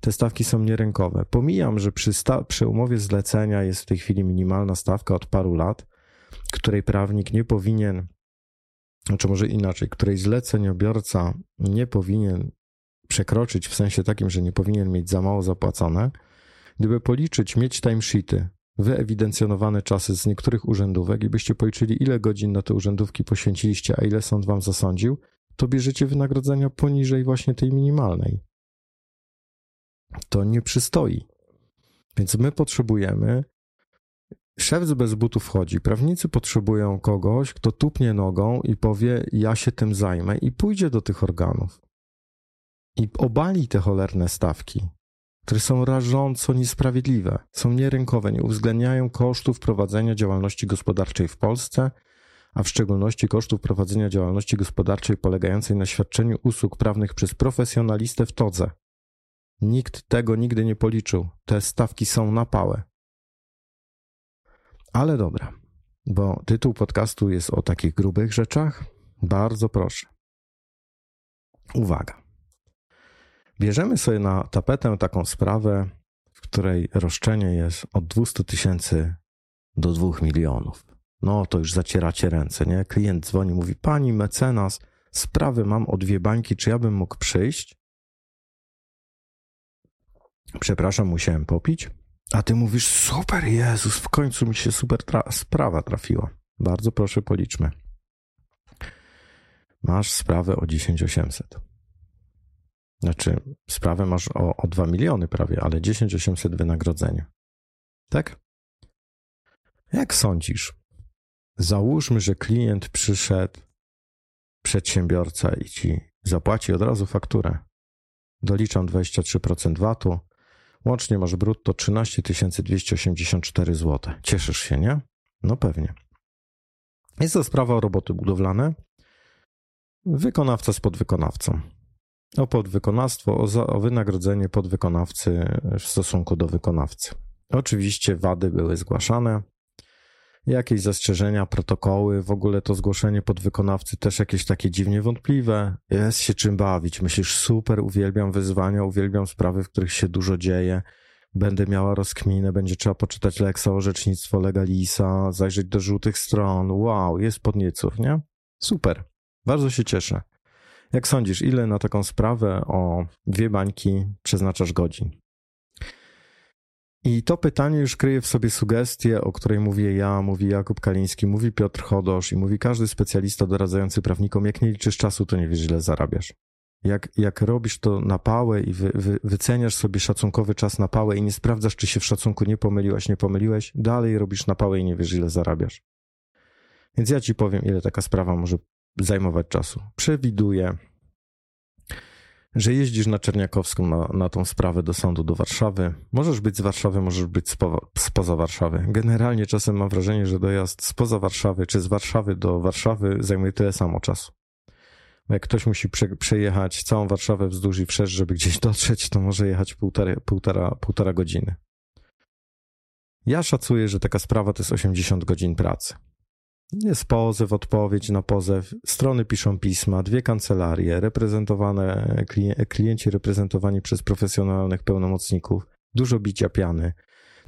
Te stawki są nierynkowe. Pomijam, że przy, przy umowie zlecenia jest w tej chwili minimalna stawka od paru lat, której prawnik nie powinien czy może inaczej, której zleceniobiorca nie powinien przekroczyć w sensie takim, że nie powinien mieć za mało zapłacone, gdyby policzyć, mieć timesheety, wyewidencjonowane czasy z niektórych urzędówek i byście policzyli, ile godzin na te urzędówki poświęciliście, a ile sąd wam zasądził, to bierzecie wynagrodzenia poniżej właśnie tej minimalnej. To nie przystoi. Więc my potrzebujemy Szef bez butów wchodzi. Prawnicy potrzebują kogoś, kto tupnie nogą i powie: Ja się tym zajmę, i pójdzie do tych organów. I obali te cholerne stawki, które są rażąco niesprawiedliwe, są nierynkowe, nie uwzględniają kosztów prowadzenia działalności gospodarczej w Polsce, a w szczególności kosztów prowadzenia działalności gospodarczej polegającej na świadczeniu usług prawnych przez profesjonalistę w todze. Nikt tego nigdy nie policzył. Te stawki są na pałę. Ale dobra, bo tytuł podcastu jest o takich grubych rzeczach. Bardzo proszę. Uwaga. Bierzemy sobie na tapetę taką sprawę, w której roszczenie jest od 200 tysięcy do 2 milionów. No to już zacieracie ręce, nie? Klient dzwoni, mówi: Pani mecenas, sprawy mam o dwie bańki, czy ja bym mógł przyjść? Przepraszam, musiałem popić. A ty mówisz, super, Jezus, w końcu mi się super tra sprawa trafiła. Bardzo proszę, policzmy. Masz sprawę o 10800. Znaczy, sprawę masz o, o 2 miliony prawie, ale 10800 wynagrodzenia. Tak? Jak sądzisz? Załóżmy, że klient przyszedł, przedsiębiorca i ci zapłaci od razu fakturę. Doliczam 23% VAT-u, Łącznie masz brutto 13 284 zł. Cieszysz się, nie? No pewnie. Jest to sprawa o roboty budowlane. Wykonawca z podwykonawcą. O podwykonawstwo, o, za, o wynagrodzenie podwykonawcy w stosunku do wykonawcy. Oczywiście wady były zgłaszane jakieś zastrzeżenia, protokoły, w ogóle to zgłoszenie podwykonawcy też jakieś takie dziwnie wątpliwe. Jest się czym bawić. Myślisz, super, uwielbiam wyzwania, uwielbiam sprawy, w których się dużo dzieje. Będę miała rozkminę, będzie trzeba poczytać leksa, orzecznictwo legalisa, zajrzeć do żółtych stron. Wow, jest podnieców, nie? Super. Bardzo się cieszę. Jak sądzisz, ile na taką sprawę o dwie bańki przeznaczasz godzin? I to pytanie już kryje w sobie sugestię, o której mówię ja, mówi Jakub Kaliński, mówi Piotr Chodosz i mówi każdy specjalista doradzający prawnikom, jak nie liczysz czasu, to nie wiesz, ile zarabiasz. Jak, jak robisz to na pałę i wy, wy, wyceniasz sobie szacunkowy czas na pałę i nie sprawdzasz, czy się w szacunku nie pomyliłaś, nie pomyliłeś, dalej robisz na pałę i nie wiesz, ile zarabiasz. Więc ja ci powiem, ile taka sprawa może zajmować czasu. Przewiduję, że jeździsz na Czerniakowską na, na tą sprawę do sądu do Warszawy. Możesz być z Warszawy, możesz być spo, spoza Warszawy. Generalnie czasem mam wrażenie, że dojazd spoza Warszawy czy z Warszawy do Warszawy zajmuje tyle samo czasu. Jak ktoś musi prze, przejechać całą Warszawę wzdłuż i wszerz, żeby gdzieś dotrzeć, to może jechać półtora, półtora, półtora godziny. Ja szacuję, że taka sprawa to jest 80 godzin pracy. Jest pozew, odpowiedź na pozew, strony piszą pisma, dwie kancelarie, reprezentowane, klienci reprezentowani przez profesjonalnych pełnomocników, dużo bicia piany.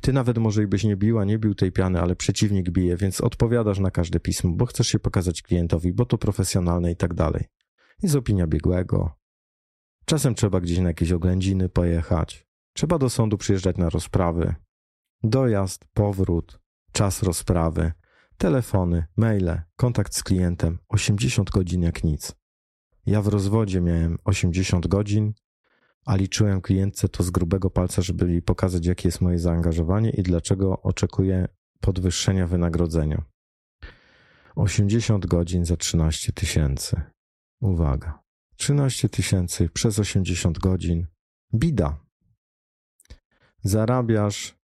Ty nawet może i byś nie biła, nie bił tej piany, ale przeciwnik bije, więc odpowiadasz na każde pismo, bo chcesz się pokazać klientowi, bo to profesjonalne i tak dalej. Jest opinia biegłego. Czasem trzeba gdzieś na jakieś oględziny pojechać. Trzeba do sądu przyjeżdżać na rozprawy. Dojazd, powrót, czas rozprawy Telefony, maile, kontakt z klientem 80 godzin jak nic. Ja w rozwodzie miałem 80 godzin, a liczyłem klientce to z grubego palca, żeby jej pokazać, jakie jest moje zaangażowanie i dlaczego oczekuję podwyższenia wynagrodzenia. 80 godzin za 13 tysięcy. Uwaga. 13 tysięcy przez 80 godzin. Bida. Zarabiasz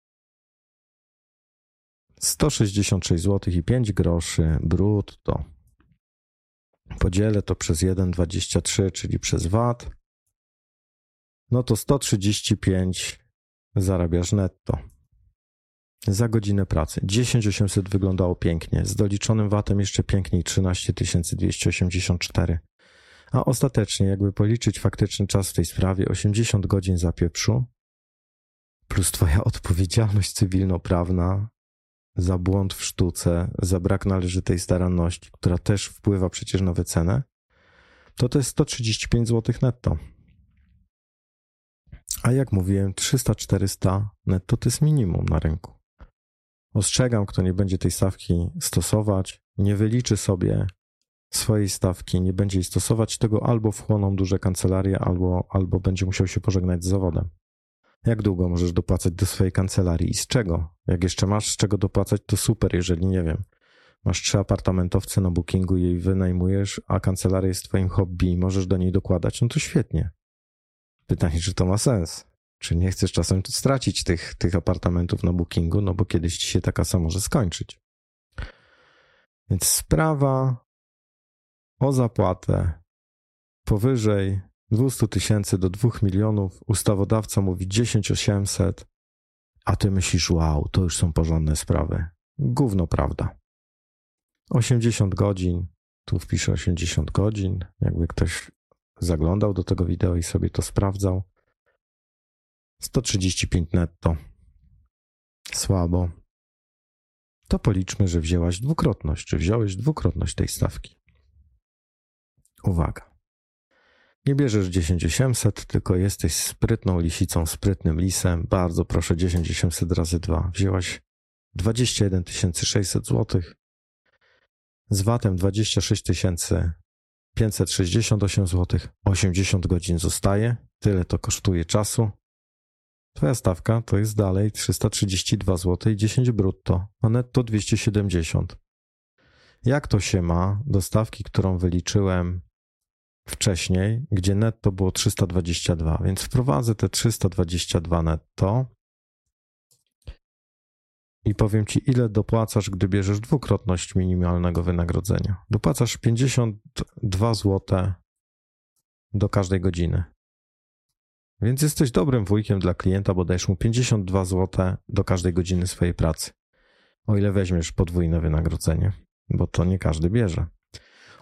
166 zł i 5 groszy brutto. Podzielę to przez 1,23, czyli przez VAT. No to 135 zarabiasz netto. Za godzinę pracy. 10800 wyglądało pięknie. Z doliczonym VAT-em jeszcze piękniej 13284. A ostatecznie, jakby policzyć faktyczny czas w tej sprawie, 80 godzin za pieprzu, plus Twoja odpowiedzialność cywilnoprawna, za błąd w sztuce, za brak należytej staranności, która też wpływa przecież na wycenę, to to jest 135 zł netto. A jak mówiłem, 300-400 netto to jest minimum na rynku. Ostrzegam, kto nie będzie tej stawki stosować, nie wyliczy sobie swojej stawki, nie będzie jej stosować, tego albo wchłoną duże kancelarie, albo, albo będzie musiał się pożegnać z zawodem. Jak długo możesz dopłacać do swojej kancelarii i z czego? Jak jeszcze masz z czego dopłacać, to super, jeżeli nie wiem. Masz trzy apartamentowce na bookingu, jej wynajmujesz, a kancelaria jest twoim hobby i możesz do niej dokładać, no to świetnie. Pytanie, czy to ma sens? Czy nie chcesz czasem stracić tych, tych apartamentów na bookingu, no bo kiedyś ci się taka sama może skończyć. Więc sprawa o zapłatę powyżej 200 tysięcy do 2 milionów, ustawodawca mówi 10 800, a ty myślisz, wow, to już są porządne sprawy. Gówno prawda. 80 godzin, tu wpiszę 80 godzin, jakby ktoś zaglądał do tego wideo i sobie to sprawdzał. 135 netto. Słabo. To policzmy, że wzięłaś dwukrotność, czy wziąłeś dwukrotność tej stawki. Uwaga. Nie bierzesz 10800, tylko jesteś sprytną lisicą, sprytnym lisem. Bardzo proszę 10800 razy 2. Wzięłaś 21 600 zł. Z VAT-em 26 568 zł. 80 godzin zostaje. Tyle to kosztuje czasu. Twoja stawka to jest dalej 332 zł i 10 brutto, a netto 270. Jak to się ma do stawki, którą wyliczyłem wcześniej, gdzie netto było 322, więc wprowadzę te 322 netto i powiem ci, ile dopłacasz, gdy bierzesz dwukrotność minimalnego wynagrodzenia. Dopłacasz 52 zł do każdej godziny. Więc jesteś dobrym wujkiem dla klienta, bo dajesz mu 52 zł do każdej godziny swojej pracy. O ile weźmiesz podwójne wynagrodzenie, bo to nie każdy bierze.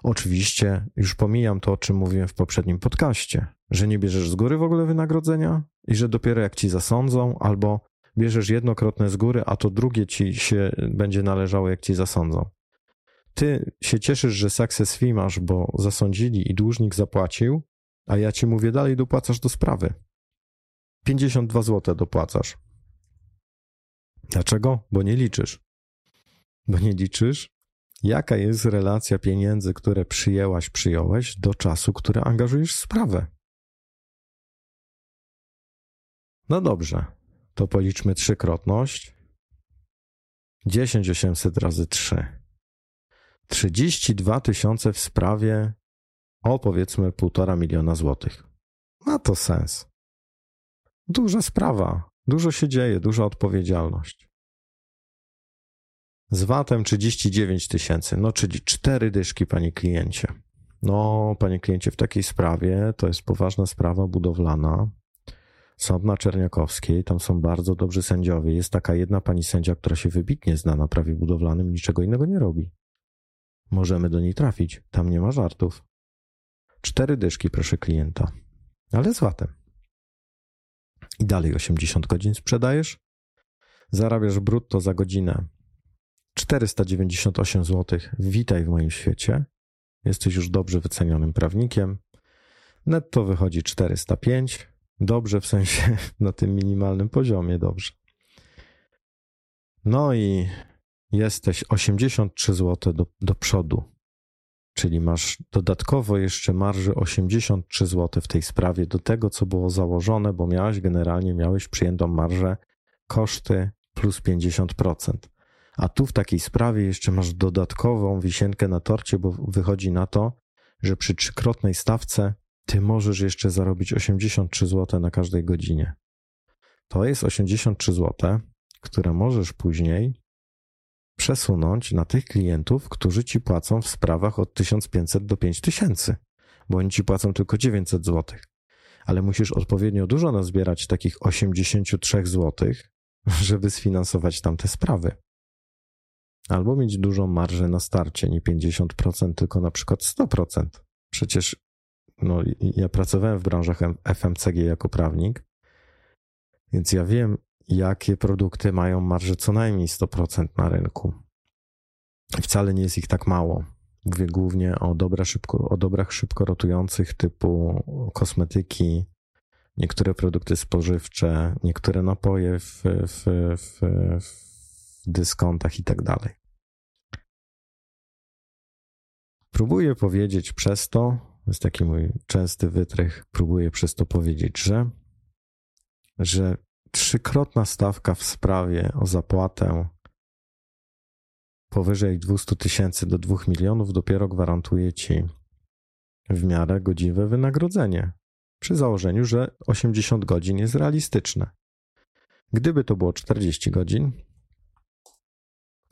Oczywiście już pomijam to, o czym mówiłem w poprzednim podcaście, że nie bierzesz z góry w ogóle wynagrodzenia i że dopiero jak ci zasądzą, albo bierzesz jednokrotne z góry, a to drugie ci się będzie należało, jak ci zasądzą. Ty się cieszysz, że success fee masz, bo zasądzili i dłużnik zapłacił, a ja ci mówię dalej, dopłacasz do sprawy. 52 zł dopłacasz. Dlaczego? Bo nie liczysz. Bo nie liczysz, Jaka jest relacja pieniędzy, które przyjęłaś, przyjąłeś, do czasu, który angażujesz w sprawę? No dobrze, to policzmy trzykrotność. 10800 razy 3. 32 tysiące w sprawie o powiedzmy półtora miliona złotych. Ma to sens. Duża sprawa, dużo się dzieje, duża odpowiedzialność. Z VAT-em 39 tysięcy, no czyli cztery dyszki, panie kliencie. No, panie kliencie, w takiej sprawie to jest poważna sprawa budowlana. Sąd na Czerniakowskiej, tam są bardzo dobrzy sędziowie. Jest taka jedna pani sędzia, która się wybitnie zna na prawie budowlanym, niczego innego nie robi. Możemy do niej trafić, tam nie ma żartów. Cztery dyszki, proszę klienta, ale z VAT-em. I dalej 80 godzin sprzedajesz, zarabiasz brutto za godzinę 498 zł. Witaj w moim świecie. Jesteś już dobrze wycenionym prawnikiem. Netto wychodzi 405. Dobrze w sensie *laughs* na tym minimalnym poziomie, dobrze. No i jesteś 83 zł do, do przodu. Czyli masz dodatkowo jeszcze marży 83 zł w tej sprawie do tego, co było założone, bo miałeś generalnie miałeś przyjętą marżę koszty plus 50%. A tu w takiej sprawie jeszcze masz dodatkową wisienkę na torcie, bo wychodzi na to, że przy trzykrotnej stawce ty możesz jeszcze zarobić 83 zł na każdej godzinie. To jest 83 zł, które możesz później przesunąć na tych klientów, którzy ci płacą w sprawach od 1500 do 5000, bo oni ci płacą tylko 900 zł. Ale musisz odpowiednio dużo nazbierać takich 83 zł, żeby sfinansować tamte sprawy. Albo mieć dużą marżę na starcie, nie 50%, tylko na przykład 100%. Przecież no, ja pracowałem w branżach FMCG jako prawnik, więc ja wiem, jakie produkty mają marżę co najmniej 100% na rynku. Wcale nie jest ich tak mało. Mówię głównie o, dobra szybko, o dobrach szybko rotujących typu kosmetyki, niektóre produkty spożywcze, niektóre napoje w, w, w, w dyskontach i tak dalej. Próbuję powiedzieć przez to, to jest taki mój częsty wytrych, próbuję przez to powiedzieć, że, że trzykrotna stawka w sprawie o zapłatę powyżej 200 tysięcy do 2 milionów dopiero gwarantuje ci w miarę godziwe wynagrodzenie. Przy założeniu, że 80 godzin jest realistyczne. Gdyby to było 40 godzin,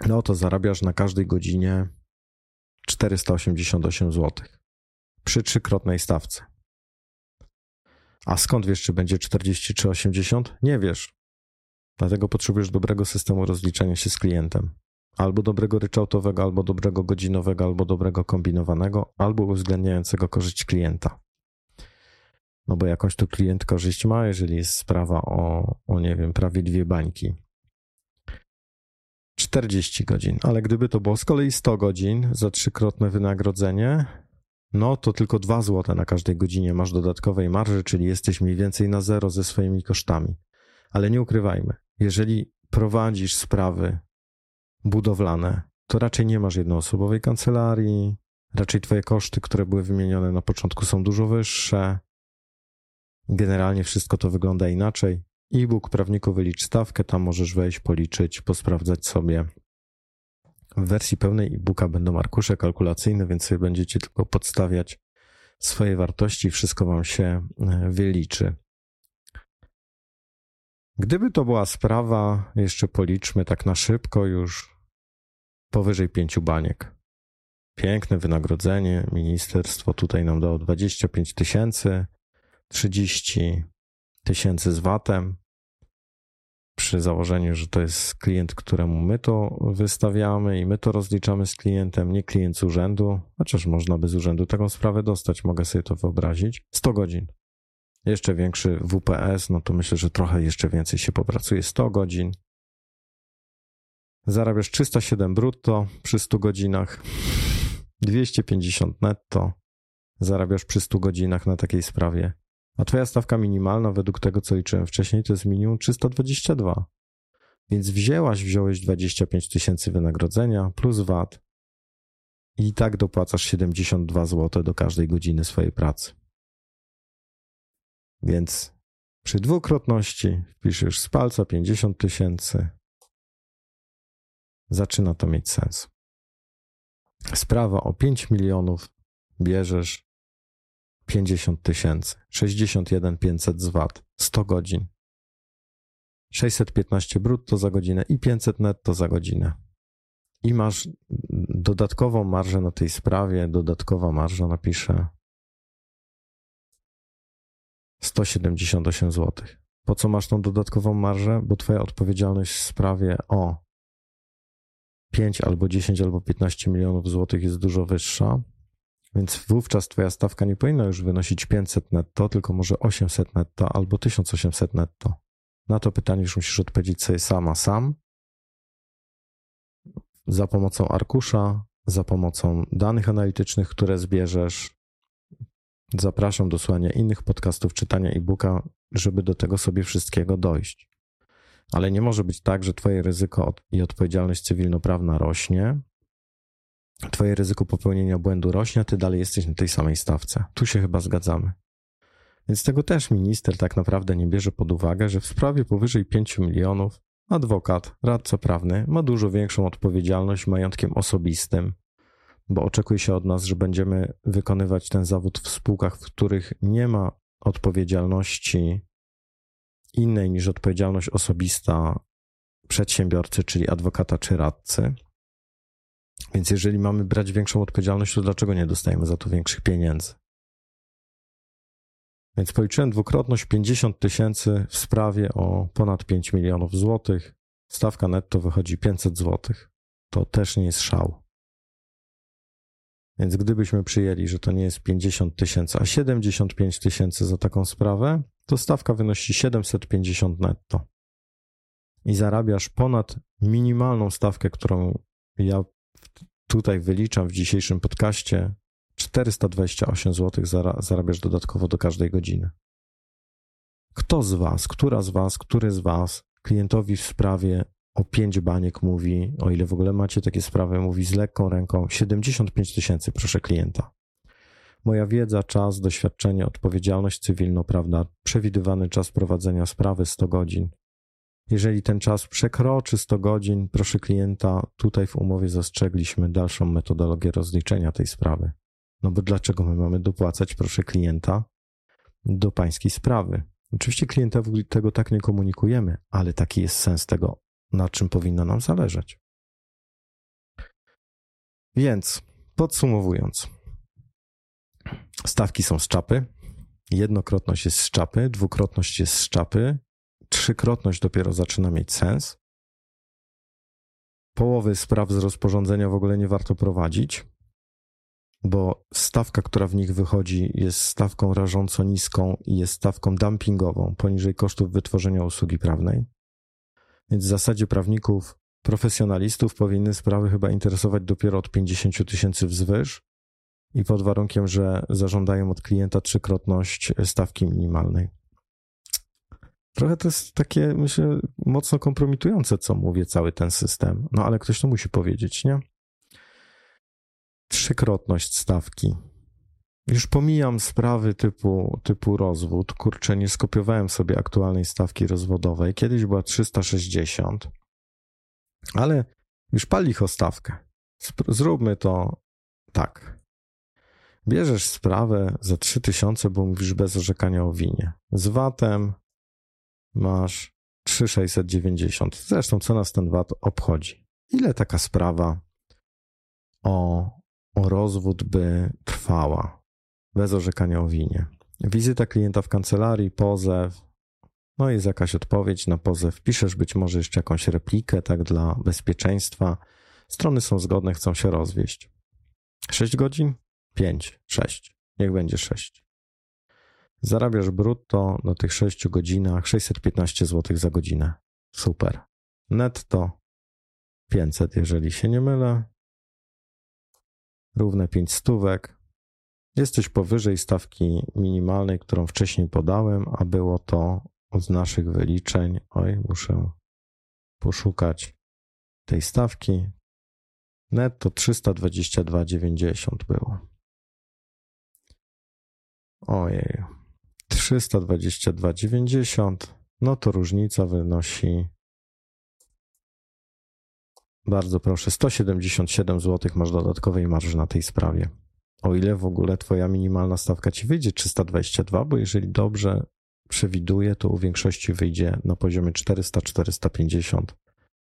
no to zarabiasz na każdej godzinie 488 zł przy trzykrotnej stawce. A skąd wiesz, czy będzie 40 czy 80? Nie wiesz. Dlatego potrzebujesz dobrego systemu rozliczania się z klientem. Albo dobrego ryczałtowego, albo dobrego godzinowego, albo dobrego kombinowanego, albo uwzględniającego korzyść klienta. No bo jakąś tu klient korzyść ma, jeżeli jest sprawa o, o nie wiem, prawie dwie bańki 40 godzin, ale gdyby to było z kolei 100 godzin za trzykrotne wynagrodzenie, no to tylko 2 zł na każdej godzinie masz dodatkowej marży, czyli jesteś mniej więcej na zero ze swoimi kosztami. Ale nie ukrywajmy, jeżeli prowadzisz sprawy budowlane, to raczej nie masz jednoosobowej kancelarii, raczej twoje koszty, które były wymienione na początku są dużo wyższe. Generalnie wszystko to wygląda inaczej. E-book prawniku wylicz stawkę, tam możesz wejść, policzyć, posprawdzać sobie. W wersji pełnej e-booka będą arkusze kalkulacyjne, więc sobie będziecie tylko podstawiać swoje wartości, wszystko wam się e, wyliczy. Gdyby to była sprawa, jeszcze policzmy tak na szybko już powyżej pięciu baniek. Piękne wynagrodzenie, ministerstwo tutaj nam dało 25 tysięcy, 30 tysięcy z VAT-em, przy założeniu, że to jest klient, któremu my to wystawiamy i my to rozliczamy z klientem, nie klient z urzędu, chociaż można by z urzędu taką sprawę dostać, mogę sobie to wyobrazić. 100 godzin. Jeszcze większy WPS, no to myślę, że trochę jeszcze więcej się popracuje. 100 godzin. Zarabiasz 307 brutto przy 100 godzinach, 250 netto. Zarabiasz przy 100 godzinach na takiej sprawie a twoja stawka minimalna, według tego co liczyłem wcześniej, to jest minimum 322. Więc wzięłaś, wziąłeś 25 tysięcy wynagrodzenia plus VAT. i tak dopłacasz 72 zł do każdej godziny swojej pracy. Więc przy dwukrotności wpiszesz z palca 50 tysięcy. Zaczyna to mieć sens. Sprawa o 5 milionów bierzesz 50 tysięcy, 61 500 z VAT, 100 godzin. 615 brutto za godzinę i 500 netto za godzinę. I masz dodatkową marżę na tej sprawie, dodatkowa marża napiszę 178 zł. Po co masz tą dodatkową marżę? Bo twoja odpowiedzialność w sprawie o 5 albo 10 albo 15 milionów złotych jest dużo wyższa, więc wówczas twoja stawka nie powinna już wynosić 500 netto, tylko może 800 netto albo 1800 netto. Na to pytanie już musisz odpowiedzieć sobie sama, sam, za pomocą arkusza, za pomocą danych analitycznych, które zbierzesz. Zapraszam do słuchania innych podcastów, czytania e-booka, żeby do tego sobie wszystkiego dojść. Ale nie może być tak, że Twoje ryzyko i odpowiedzialność cywilnoprawna rośnie, Twoje ryzyko popełnienia błędu rośnie, a Ty dalej jesteś na tej samej stawce. Tu się chyba zgadzamy. Więc tego też minister tak naprawdę nie bierze pod uwagę, że w sprawie powyżej 5 milionów adwokat, radca prawny ma dużo większą odpowiedzialność majątkiem osobistym, bo oczekuje się od nas, że będziemy wykonywać ten zawód w spółkach, w których nie ma odpowiedzialności innej niż odpowiedzialność osobista przedsiębiorcy, czyli adwokata czy radcy. Więc jeżeli mamy brać większą odpowiedzialność, to dlaczego nie dostajemy za to większych pieniędzy? Więc policzyłem dwukrotność 50 tysięcy w sprawie o ponad 5 milionów złotych. Stawka netto wychodzi 500 złotych. To też nie jest szał. Więc gdybyśmy przyjęli, że to nie jest 50 tysięcy, a 75 tysięcy za taką sprawę, to stawka wynosi 750 netto. I zarabiasz ponad minimalną stawkę, którą ja tutaj wyliczam w dzisiejszym podcaście, 428 zł zarabiasz dodatkowo do każdej godziny. Kto z Was, która z Was, który z Was klientowi w sprawie o 5 baniek mówi, o ile w ogóle macie takie sprawy, mówi z lekką ręką 75 tysięcy, proszę klienta. Moja wiedza, czas, doświadczenie, odpowiedzialność cywilnoprawna, przewidywany czas prowadzenia sprawy 100 godzin. Jeżeli ten czas przekroczy 100 godzin, proszę klienta, tutaj w umowie zastrzegliśmy dalszą metodologię rozliczenia tej sprawy. No bo dlaczego my mamy dopłacać, proszę klienta, do pańskiej sprawy? Oczywiście klientowi tego tak nie komunikujemy, ale taki jest sens tego, na czym powinno nam zależeć. Więc podsumowując, stawki są z czapy, jednokrotność jest z czapy, dwukrotność jest z czapy, trzykrotność dopiero zaczyna mieć sens. Połowy spraw z rozporządzenia w ogóle nie warto prowadzić, bo stawka, która w nich wychodzi, jest stawką rażąco niską i jest stawką dumpingową, poniżej kosztów wytworzenia usługi prawnej. Więc w zasadzie prawników, profesjonalistów powinny sprawy chyba interesować dopiero od 50 tysięcy wzwyż i pod warunkiem, że zażądają od klienta trzykrotność stawki minimalnej. Trochę to jest takie, myślę, mocno kompromitujące, co mówię, cały ten system. No ale ktoś to musi powiedzieć, nie? trzykrotność stawki. Już pomijam sprawy typu, typu rozwód. Kurczę, nie skopiowałem sobie aktualnej stawki rozwodowej. Kiedyś była 360, ale już pali o stawkę. Zróbmy to tak. Bierzesz sprawę za 3000, bo mówisz bez orzekania o winie. Z VAT-em masz 3690. Zresztą, co nas ten VAT obchodzi? Ile taka sprawa o o rozwód by trwała, bez orzekania o winie. Wizyta klienta w kancelarii, pozew, no jest jakaś odpowiedź na pozew. Piszesz być może jeszcze jakąś replikę, tak dla bezpieczeństwa. Strony są zgodne, chcą się rozwieść. 6 godzin? 5, 6. Niech będzie 6. Zarabiasz brutto na tych 6 godzinach 615 zł za godzinę. Super. Netto 500, jeżeli się nie mylę równe 5 stówek. Jesteś powyżej stawki minimalnej, którą wcześniej podałem, a było to z naszych wyliczeń. Oj, muszę poszukać tej stawki. Netto 322,90 było. Ojej. 322,90. No to różnica wynosi. Bardzo proszę, 177 zł masz dodatkowej marży na tej sprawie. O ile w ogóle Twoja minimalna stawka ci wyjdzie 322, bo jeżeli dobrze przewiduję, to u większości wyjdzie na poziomie 400-450,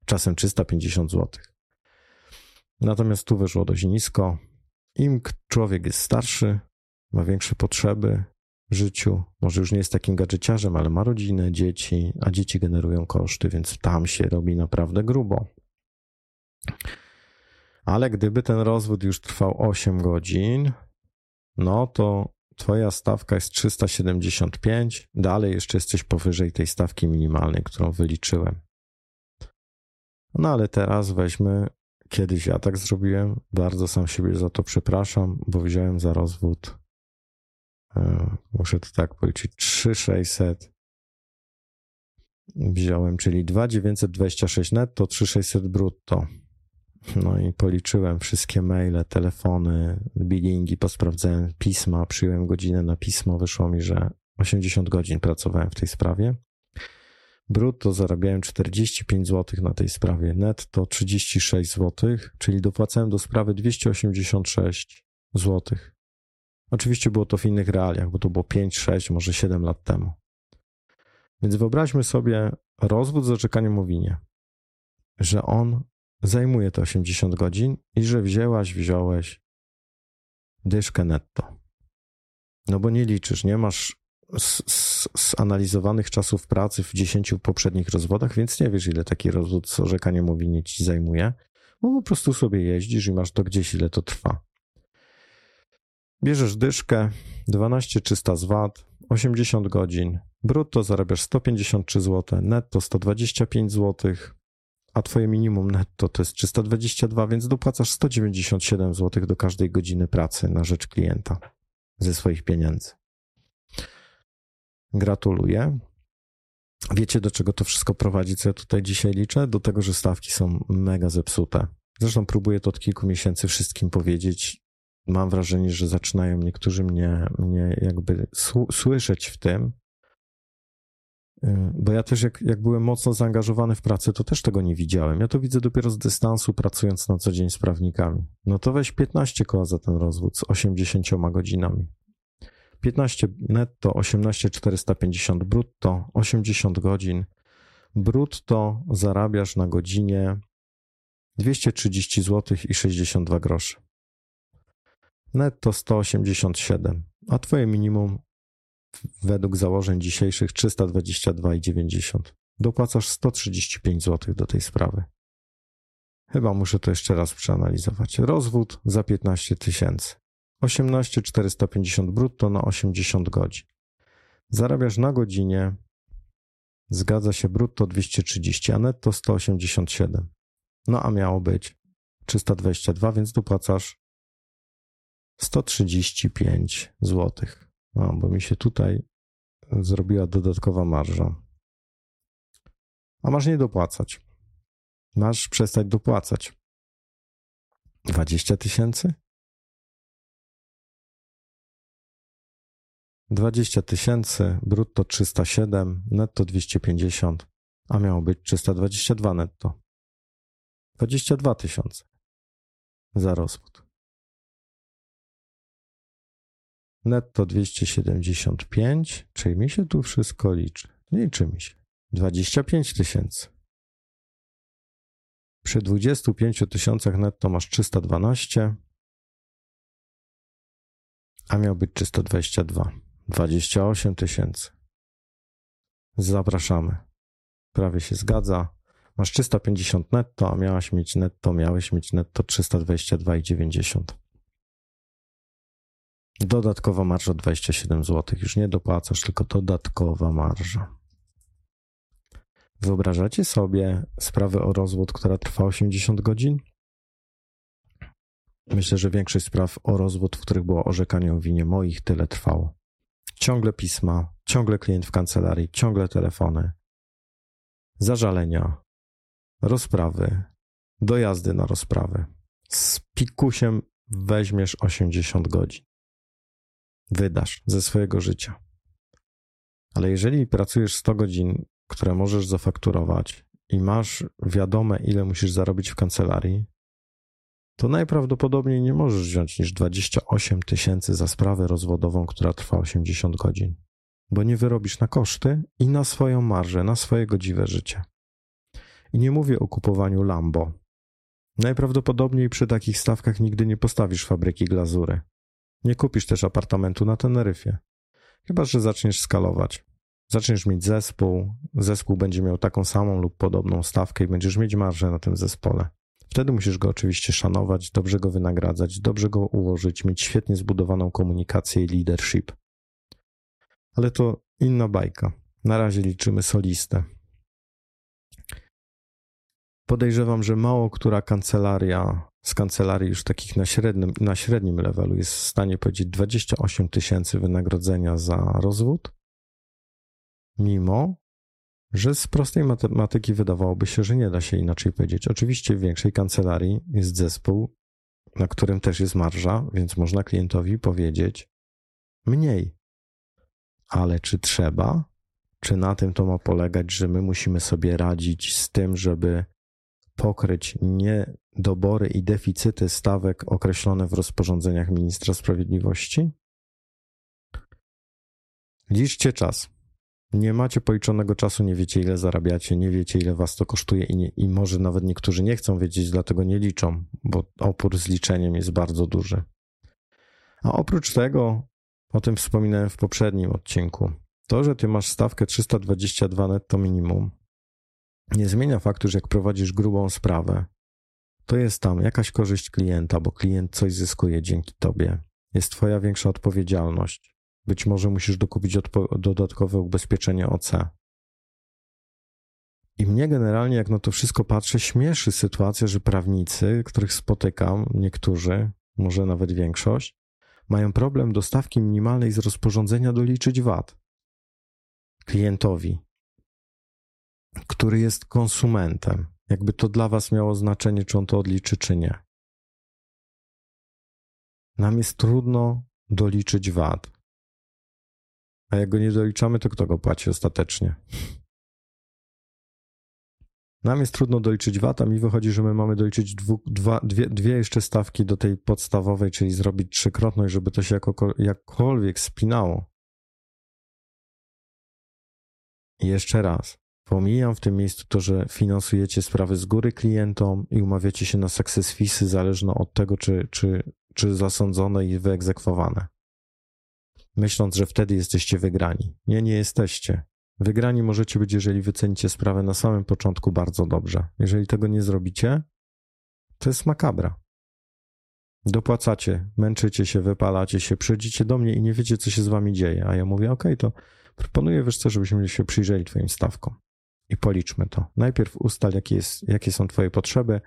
czasem 350 zł. Natomiast tu wyszło dość nisko. Im człowiek jest starszy, ma większe potrzeby życiu, może już nie jest takim gadżeciarzem, ale ma rodzinę, dzieci, a dzieci generują koszty, więc tam się robi naprawdę grubo. Ale gdyby ten rozwód już trwał 8 godzin, no to twoja stawka jest 375, dalej jeszcze jesteś powyżej tej stawki minimalnej, którą wyliczyłem. No ale teraz weźmy, kiedyś ja tak zrobiłem, bardzo sam siebie za to przepraszam, bo wziąłem za rozwód, muszę to tak policzyć, 3600 wziąłem, czyli 2926 netto, 3600 brutto. No i policzyłem wszystkie maile, telefony, bilingi, posprawdzałem pisma, przyjąłem godzinę na pismo, wyszło mi, że 80 godzin pracowałem w tej sprawie. Brutto zarabiałem 45 zł na tej sprawie, netto 36 zł, czyli dopłacałem do sprawy 286 zł. Oczywiście było to w innych realiach, bo to było 5, 6, może 7 lat temu. Więc wyobraźmy sobie rozwód z oczekaniem o winie, że on zajmuje to 80 godzin i że wzięłaś, wziąłeś dyszkę netto. No bo nie liczysz, nie masz zanalizowanych czasów pracy w 10 poprzednich rozwodach, więc nie wiesz, ile taki rozwód z orzekaniem o winie ci zajmuje, bo po prostu sobie jeździsz i masz to gdzieś, ile to trwa. Bierzesz dyszkę, 12 300 z VAT, 80 godzin, brutto zarabiasz 153 zł, netto 125 zł, a twoje minimum netto to jest 322, więc dopłacasz 197 zł do każdej godziny pracy na rzecz klienta ze swoich pieniędzy. Gratuluję. Wiecie, do czego to wszystko prowadzi, co ja tutaj dzisiaj liczę? Do tego, że stawki są mega zepsute. Zresztą próbuję to od kilku miesięcy wszystkim powiedzieć. Mam wrażenie, że zaczynają niektórzy mnie, mnie jakby słyszeć w tym, Y, bo ja też, jak, jak byłem mocno zaangażowany w pracę, to też tego nie widziałem. Ja to widzę dopiero z dystansu, pracując na co dzień z prawnikami. No to weź 15 koła za ten rozwód z 80 godzinami. 15 netto, 18 450 brutto, 80 godzin. Brutto zarabiasz na godzinie 230 zł i 62 grosze. Netto 187, a twoje minimum według założeń dzisiejszych 322,90. Dopłacasz 135 zł do tej sprawy. Chyba muszę to jeszcze raz przeanalizować. Rozwód za 15 tysięcy. 18 450 brutto na 80 godzin. Zarabiasz na godzinie, zgadza się, brutto 230, a netto 187. No a miało być 322, więc dopłacasz 135 złotych. No, bo mi się tutaj zrobiła dodatkowa marża. A masz nie dopłacać. Masz przestać dopłacać. 20 tysięcy? 20 tysięcy, brutto 307, netto 250, a miało być 322 netto. 22 tysiące za rozwód. Netto 275, czyli mi się tu wszystko liczy. Liczy mi się. 25 tysięcy. Przy 25 tysiącach netto masz 312, a miał być 322. 28 tysięcy. Zapraszamy. Prawie się zgadza. Masz 350 netto, a miałaś mieć netto, miałeś mieć netto 322,90. Dodatkowa marża 27 zł. Już nie dopłacasz, tylko dodatkowa marża. Wyobrażacie sobie sprawę o rozwód, która trwa 80 godzin? Myślę, że większość spraw o rozwód, w których było orzekanie o winie moich, tyle trwało. Ciągle pisma, ciągle klient w kancelarii, ciągle telefony, zażalenia, rozprawy, dojazdy na rozprawy. z pikusiem weźmiesz 80 godzin. Wydasz ze swojego życia. Ale jeżeli pracujesz 100 godzin, które możesz zafakturować i masz wiadome, ile musisz zarobić w kancelarii, to najprawdopodobniej nie możesz wziąć niż 28 tysięcy za sprawę rozwodową, która trwa 80 godzin, bo nie wyrobisz na koszty i na swoją marżę, na swoje godziwe życie. I nie mówię o kupowaniu Lambo. Najprawdopodobniej przy takich stawkach nigdy nie postawisz fabryki glazury. Nie kupisz też apartamentu na Teneryfie. Chyba, że zaczniesz skalować. Zaczniesz mieć zespół, zespół będzie miał taką samą lub podobną stawkę i będziesz mieć marżę na tym zespole. Wtedy musisz go oczywiście szanować, dobrze go wynagradzać, dobrze go ułożyć, mieć świetnie zbudowaną komunikację i leadership. Ale to inna bajka. Na razie liczymy solistę. Podejrzewam, że mało która kancelaria z kancelarii już takich na średnim, na średnim levelu jest w stanie powiedzieć 28 tysięcy wynagrodzenia za rozwód, mimo że z prostej matematyki wydawałoby się, że nie da się inaczej powiedzieć. Oczywiście w większej kancelarii jest zespół, na którym też jest marża, więc można klientowi powiedzieć mniej. Ale czy trzeba? Czy na tym to ma polegać, że my musimy sobie radzić z tym, żeby pokryć niedobory i deficyty stawek określone w rozporządzeniach ministra sprawiedliwości? Liczcie czas. Nie macie policzonego czasu, nie wiecie ile zarabiacie, nie wiecie ile was to kosztuje i, nie, i może nawet niektórzy nie chcą wiedzieć, dlatego nie liczą, bo opór z liczeniem jest bardzo duży. A oprócz tego, o tym wspominałem w poprzednim odcinku, to, że ty masz stawkę 322 netto minimum, nie zmienia faktu, że jak prowadzisz grubą sprawę, to jest tam jakaś korzyść klienta, bo klient coś zyskuje dzięki tobie. Jest twoja większa odpowiedzialność. Być może musisz dokupić dodatkowe ubezpieczenie OC. I mnie generalnie, jak na to wszystko patrzę, śmieszy sytuacja, że prawnicy, których spotykam, niektórzy, może nawet większość, mają problem do stawki minimalnej z rozporządzenia doliczyć VAT klientowi który jest konsumentem. Jakby to dla Was miało znaczenie, czy on to odliczy, czy nie. Nam jest trudno doliczyć VAT. A jak go nie doliczamy, to kto go płaci ostatecznie? Nam jest trudno doliczyć VAT, a mi wychodzi, że my mamy doliczyć dwu, dwa, dwie, dwie jeszcze stawki do tej podstawowej, czyli zrobić trzykrotność, żeby to się jako, jakkolwiek spinało. I jeszcze raz. Pomijam w tym miejscu to, że finansujecie sprawy z góry klientom i umawiacie się na success feesy zależne od tego, czy, czy, czy zasądzone i wyegzekwowane. Myśląc, że wtedy jesteście wygrani. Nie, nie jesteście. Wygrani możecie być, jeżeli wycenicie sprawę na samym początku bardzo dobrze. Jeżeli tego nie zrobicie, to jest makabra. Dopłacacie, męczycie się, wypalacie się, przychodzicie do mnie i nie wiecie, co się z wami dzieje. A ja mówię, ok, to proponuję, wiesz co, żebyśmy się przyjrzeli twoim stawkom i policzmy to. Najpierw ustal, jakie, jest, jakie są Twoje potrzeby.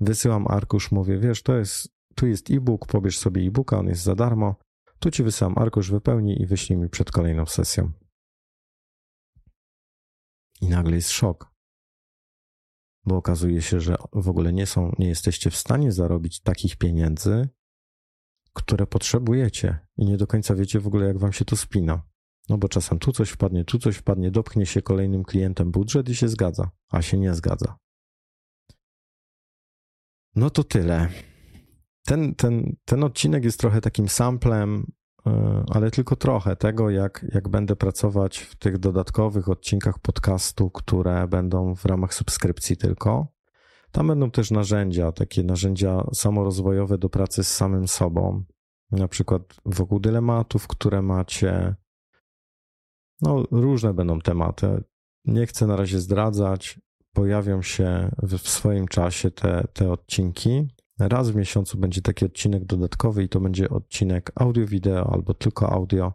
Wysyłam arkusz, mówię, wiesz, to jest, tu jest e-book, pobierz sobie e-booka, on jest za darmo. Tu Ci wysyłam arkusz, wypełnij i wyślij mi przed kolejną sesją. I nagle jest szok, bo okazuje się, że w ogóle nie są, nie jesteście w stanie zarobić takich pieniędzy, które potrzebujecie i nie do końca wiecie w ogóle, jak wam się to spina. No bo czasem tu coś wpadnie, tu coś wpadnie, dopchnie się kolejnym klientem budżet i się zgadza, a się nie zgadza. No to tyle. Ten, ten, ten odcinek jest trochę takim samplem, e, ale tylko trochę tego, jak, jak będę pracować w tych dodatkowych odcinkach podcastu, które będą w ramach subskrypcji tylko. Tam będą też narzędzia, takie narzędzia samorozwojowe do pracy z samym sobą, na przykład wokół dylematów, które macie, no, różne będą tematy. Nie chcę na razie zdradzać. Pojawią się w, swoim czasie te, te odcinki. Raz w miesiącu będzie taki odcinek dodatkowy i to będzie odcinek audio-wideo albo tylko audio.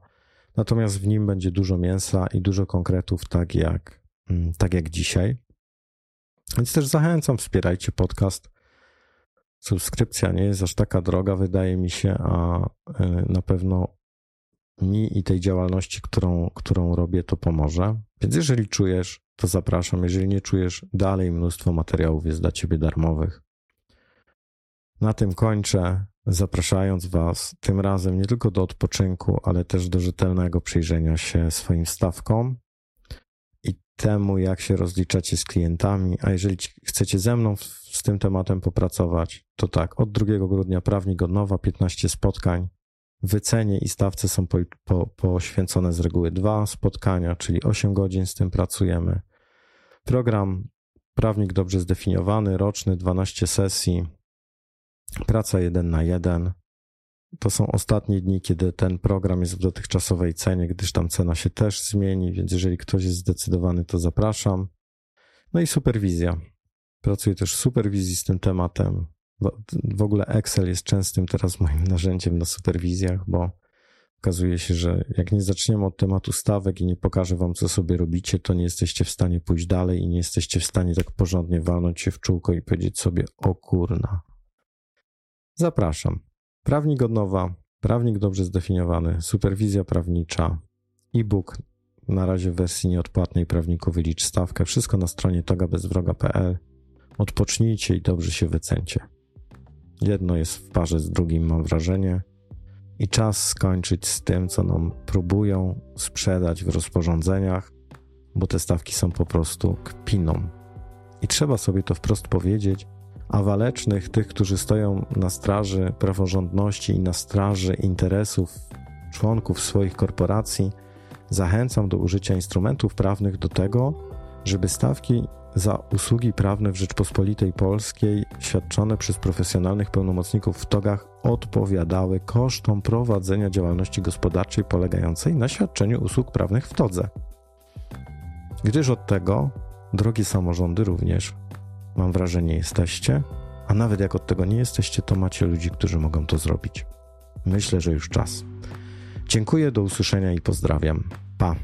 Natomiast w nim będzie dużo mięsa i dużo konkretów, tak jak, mm, tak jak dzisiaj. Więc też zachęcam, wspierajcie podcast. Subskrypcja nie jest aż taka droga, wydaje mi się, a y, na pewno mi i tej działalności, którą, którą robię, to pomoże. Więc jeżeli czujesz, to zapraszam. Jeżeli nie czujesz, dalej mnóstwo materiałów jest dla ciebie darmowych. Na tym kończę, zapraszając Was tym razem nie tylko do odpoczynku, ale też do rzetelnego przyjrzenia się swoim stawkom i temu, jak się rozliczacie z klientami. A jeżeli chcecie ze mną z tym tematem popracować, to tak, od 2 grudnia prawnik od nowa, 15 spotkań. Wycenie i stawce są po, po, poświęcone z reguły dwa spotkania, czyli 8 godzin z tym pracujemy. Program Prawnik dobrze zdefiniowany, roczny, 12 sesji, praca 1 na 1. To są ostatnie dni, kiedy ten program jest w dotychczasowej cenie, gdyż tam cena się też zmieni, więc jeżeli ktoś jest zdecydowany, to zapraszam. No i superwizja. Pracuję też w superwizji z tym tematem. W ogóle Excel jest częstym teraz moim narzędziem na superwizjach, bo okazuje się, że jak nie zaczniemy od tematu stawek i nie pokażę wam, co sobie robicie, to nie jesteście w stanie pójść dalej i nie jesteście w stanie tak porządnie walnąć się w czółko i powiedzieć sobie, o kurna. Zapraszam. Prawnik od nowa, prawnik dobrze zdefiniowany, superwizja prawnicza, e-book na razie w wersji nieodpłatnej prawniku wylicz stawkę. Wszystko na stronie togabezwroga.pl. Odpocznijcie i dobrze się wycencie. Jedno jest w parze z drugim, mam wrażenie i czas skończyć z tym, co nam próbują sprzedać w rozporządzeniach, bo te stawki są po prostu kpiną. I trzeba sobie to wprost powiedzieć, a walecznych, tych, którzy stoją na straży praworządności i na straży interesów członków swoich korporacji, zachęcam do użycia instrumentów prawnych do tego, żeby stawki za usługi prawne w Rzeczpospolitej Polskiej świadczone przez profesjonalnych pełnomocników w togach odpowiadały kosztom prowadzenia działalności gospodarczej polegającej na świadczeniu usług prawnych w todze. Gdyż od tego, drogie samorządy również, mam wrażenie, jesteście, a nawet jak od tego nie jesteście, to macie ludzi, którzy mogą to zrobić. Myślę, że już czas. Dziękuję, do usłyszenia i pozdrawiam. Pa.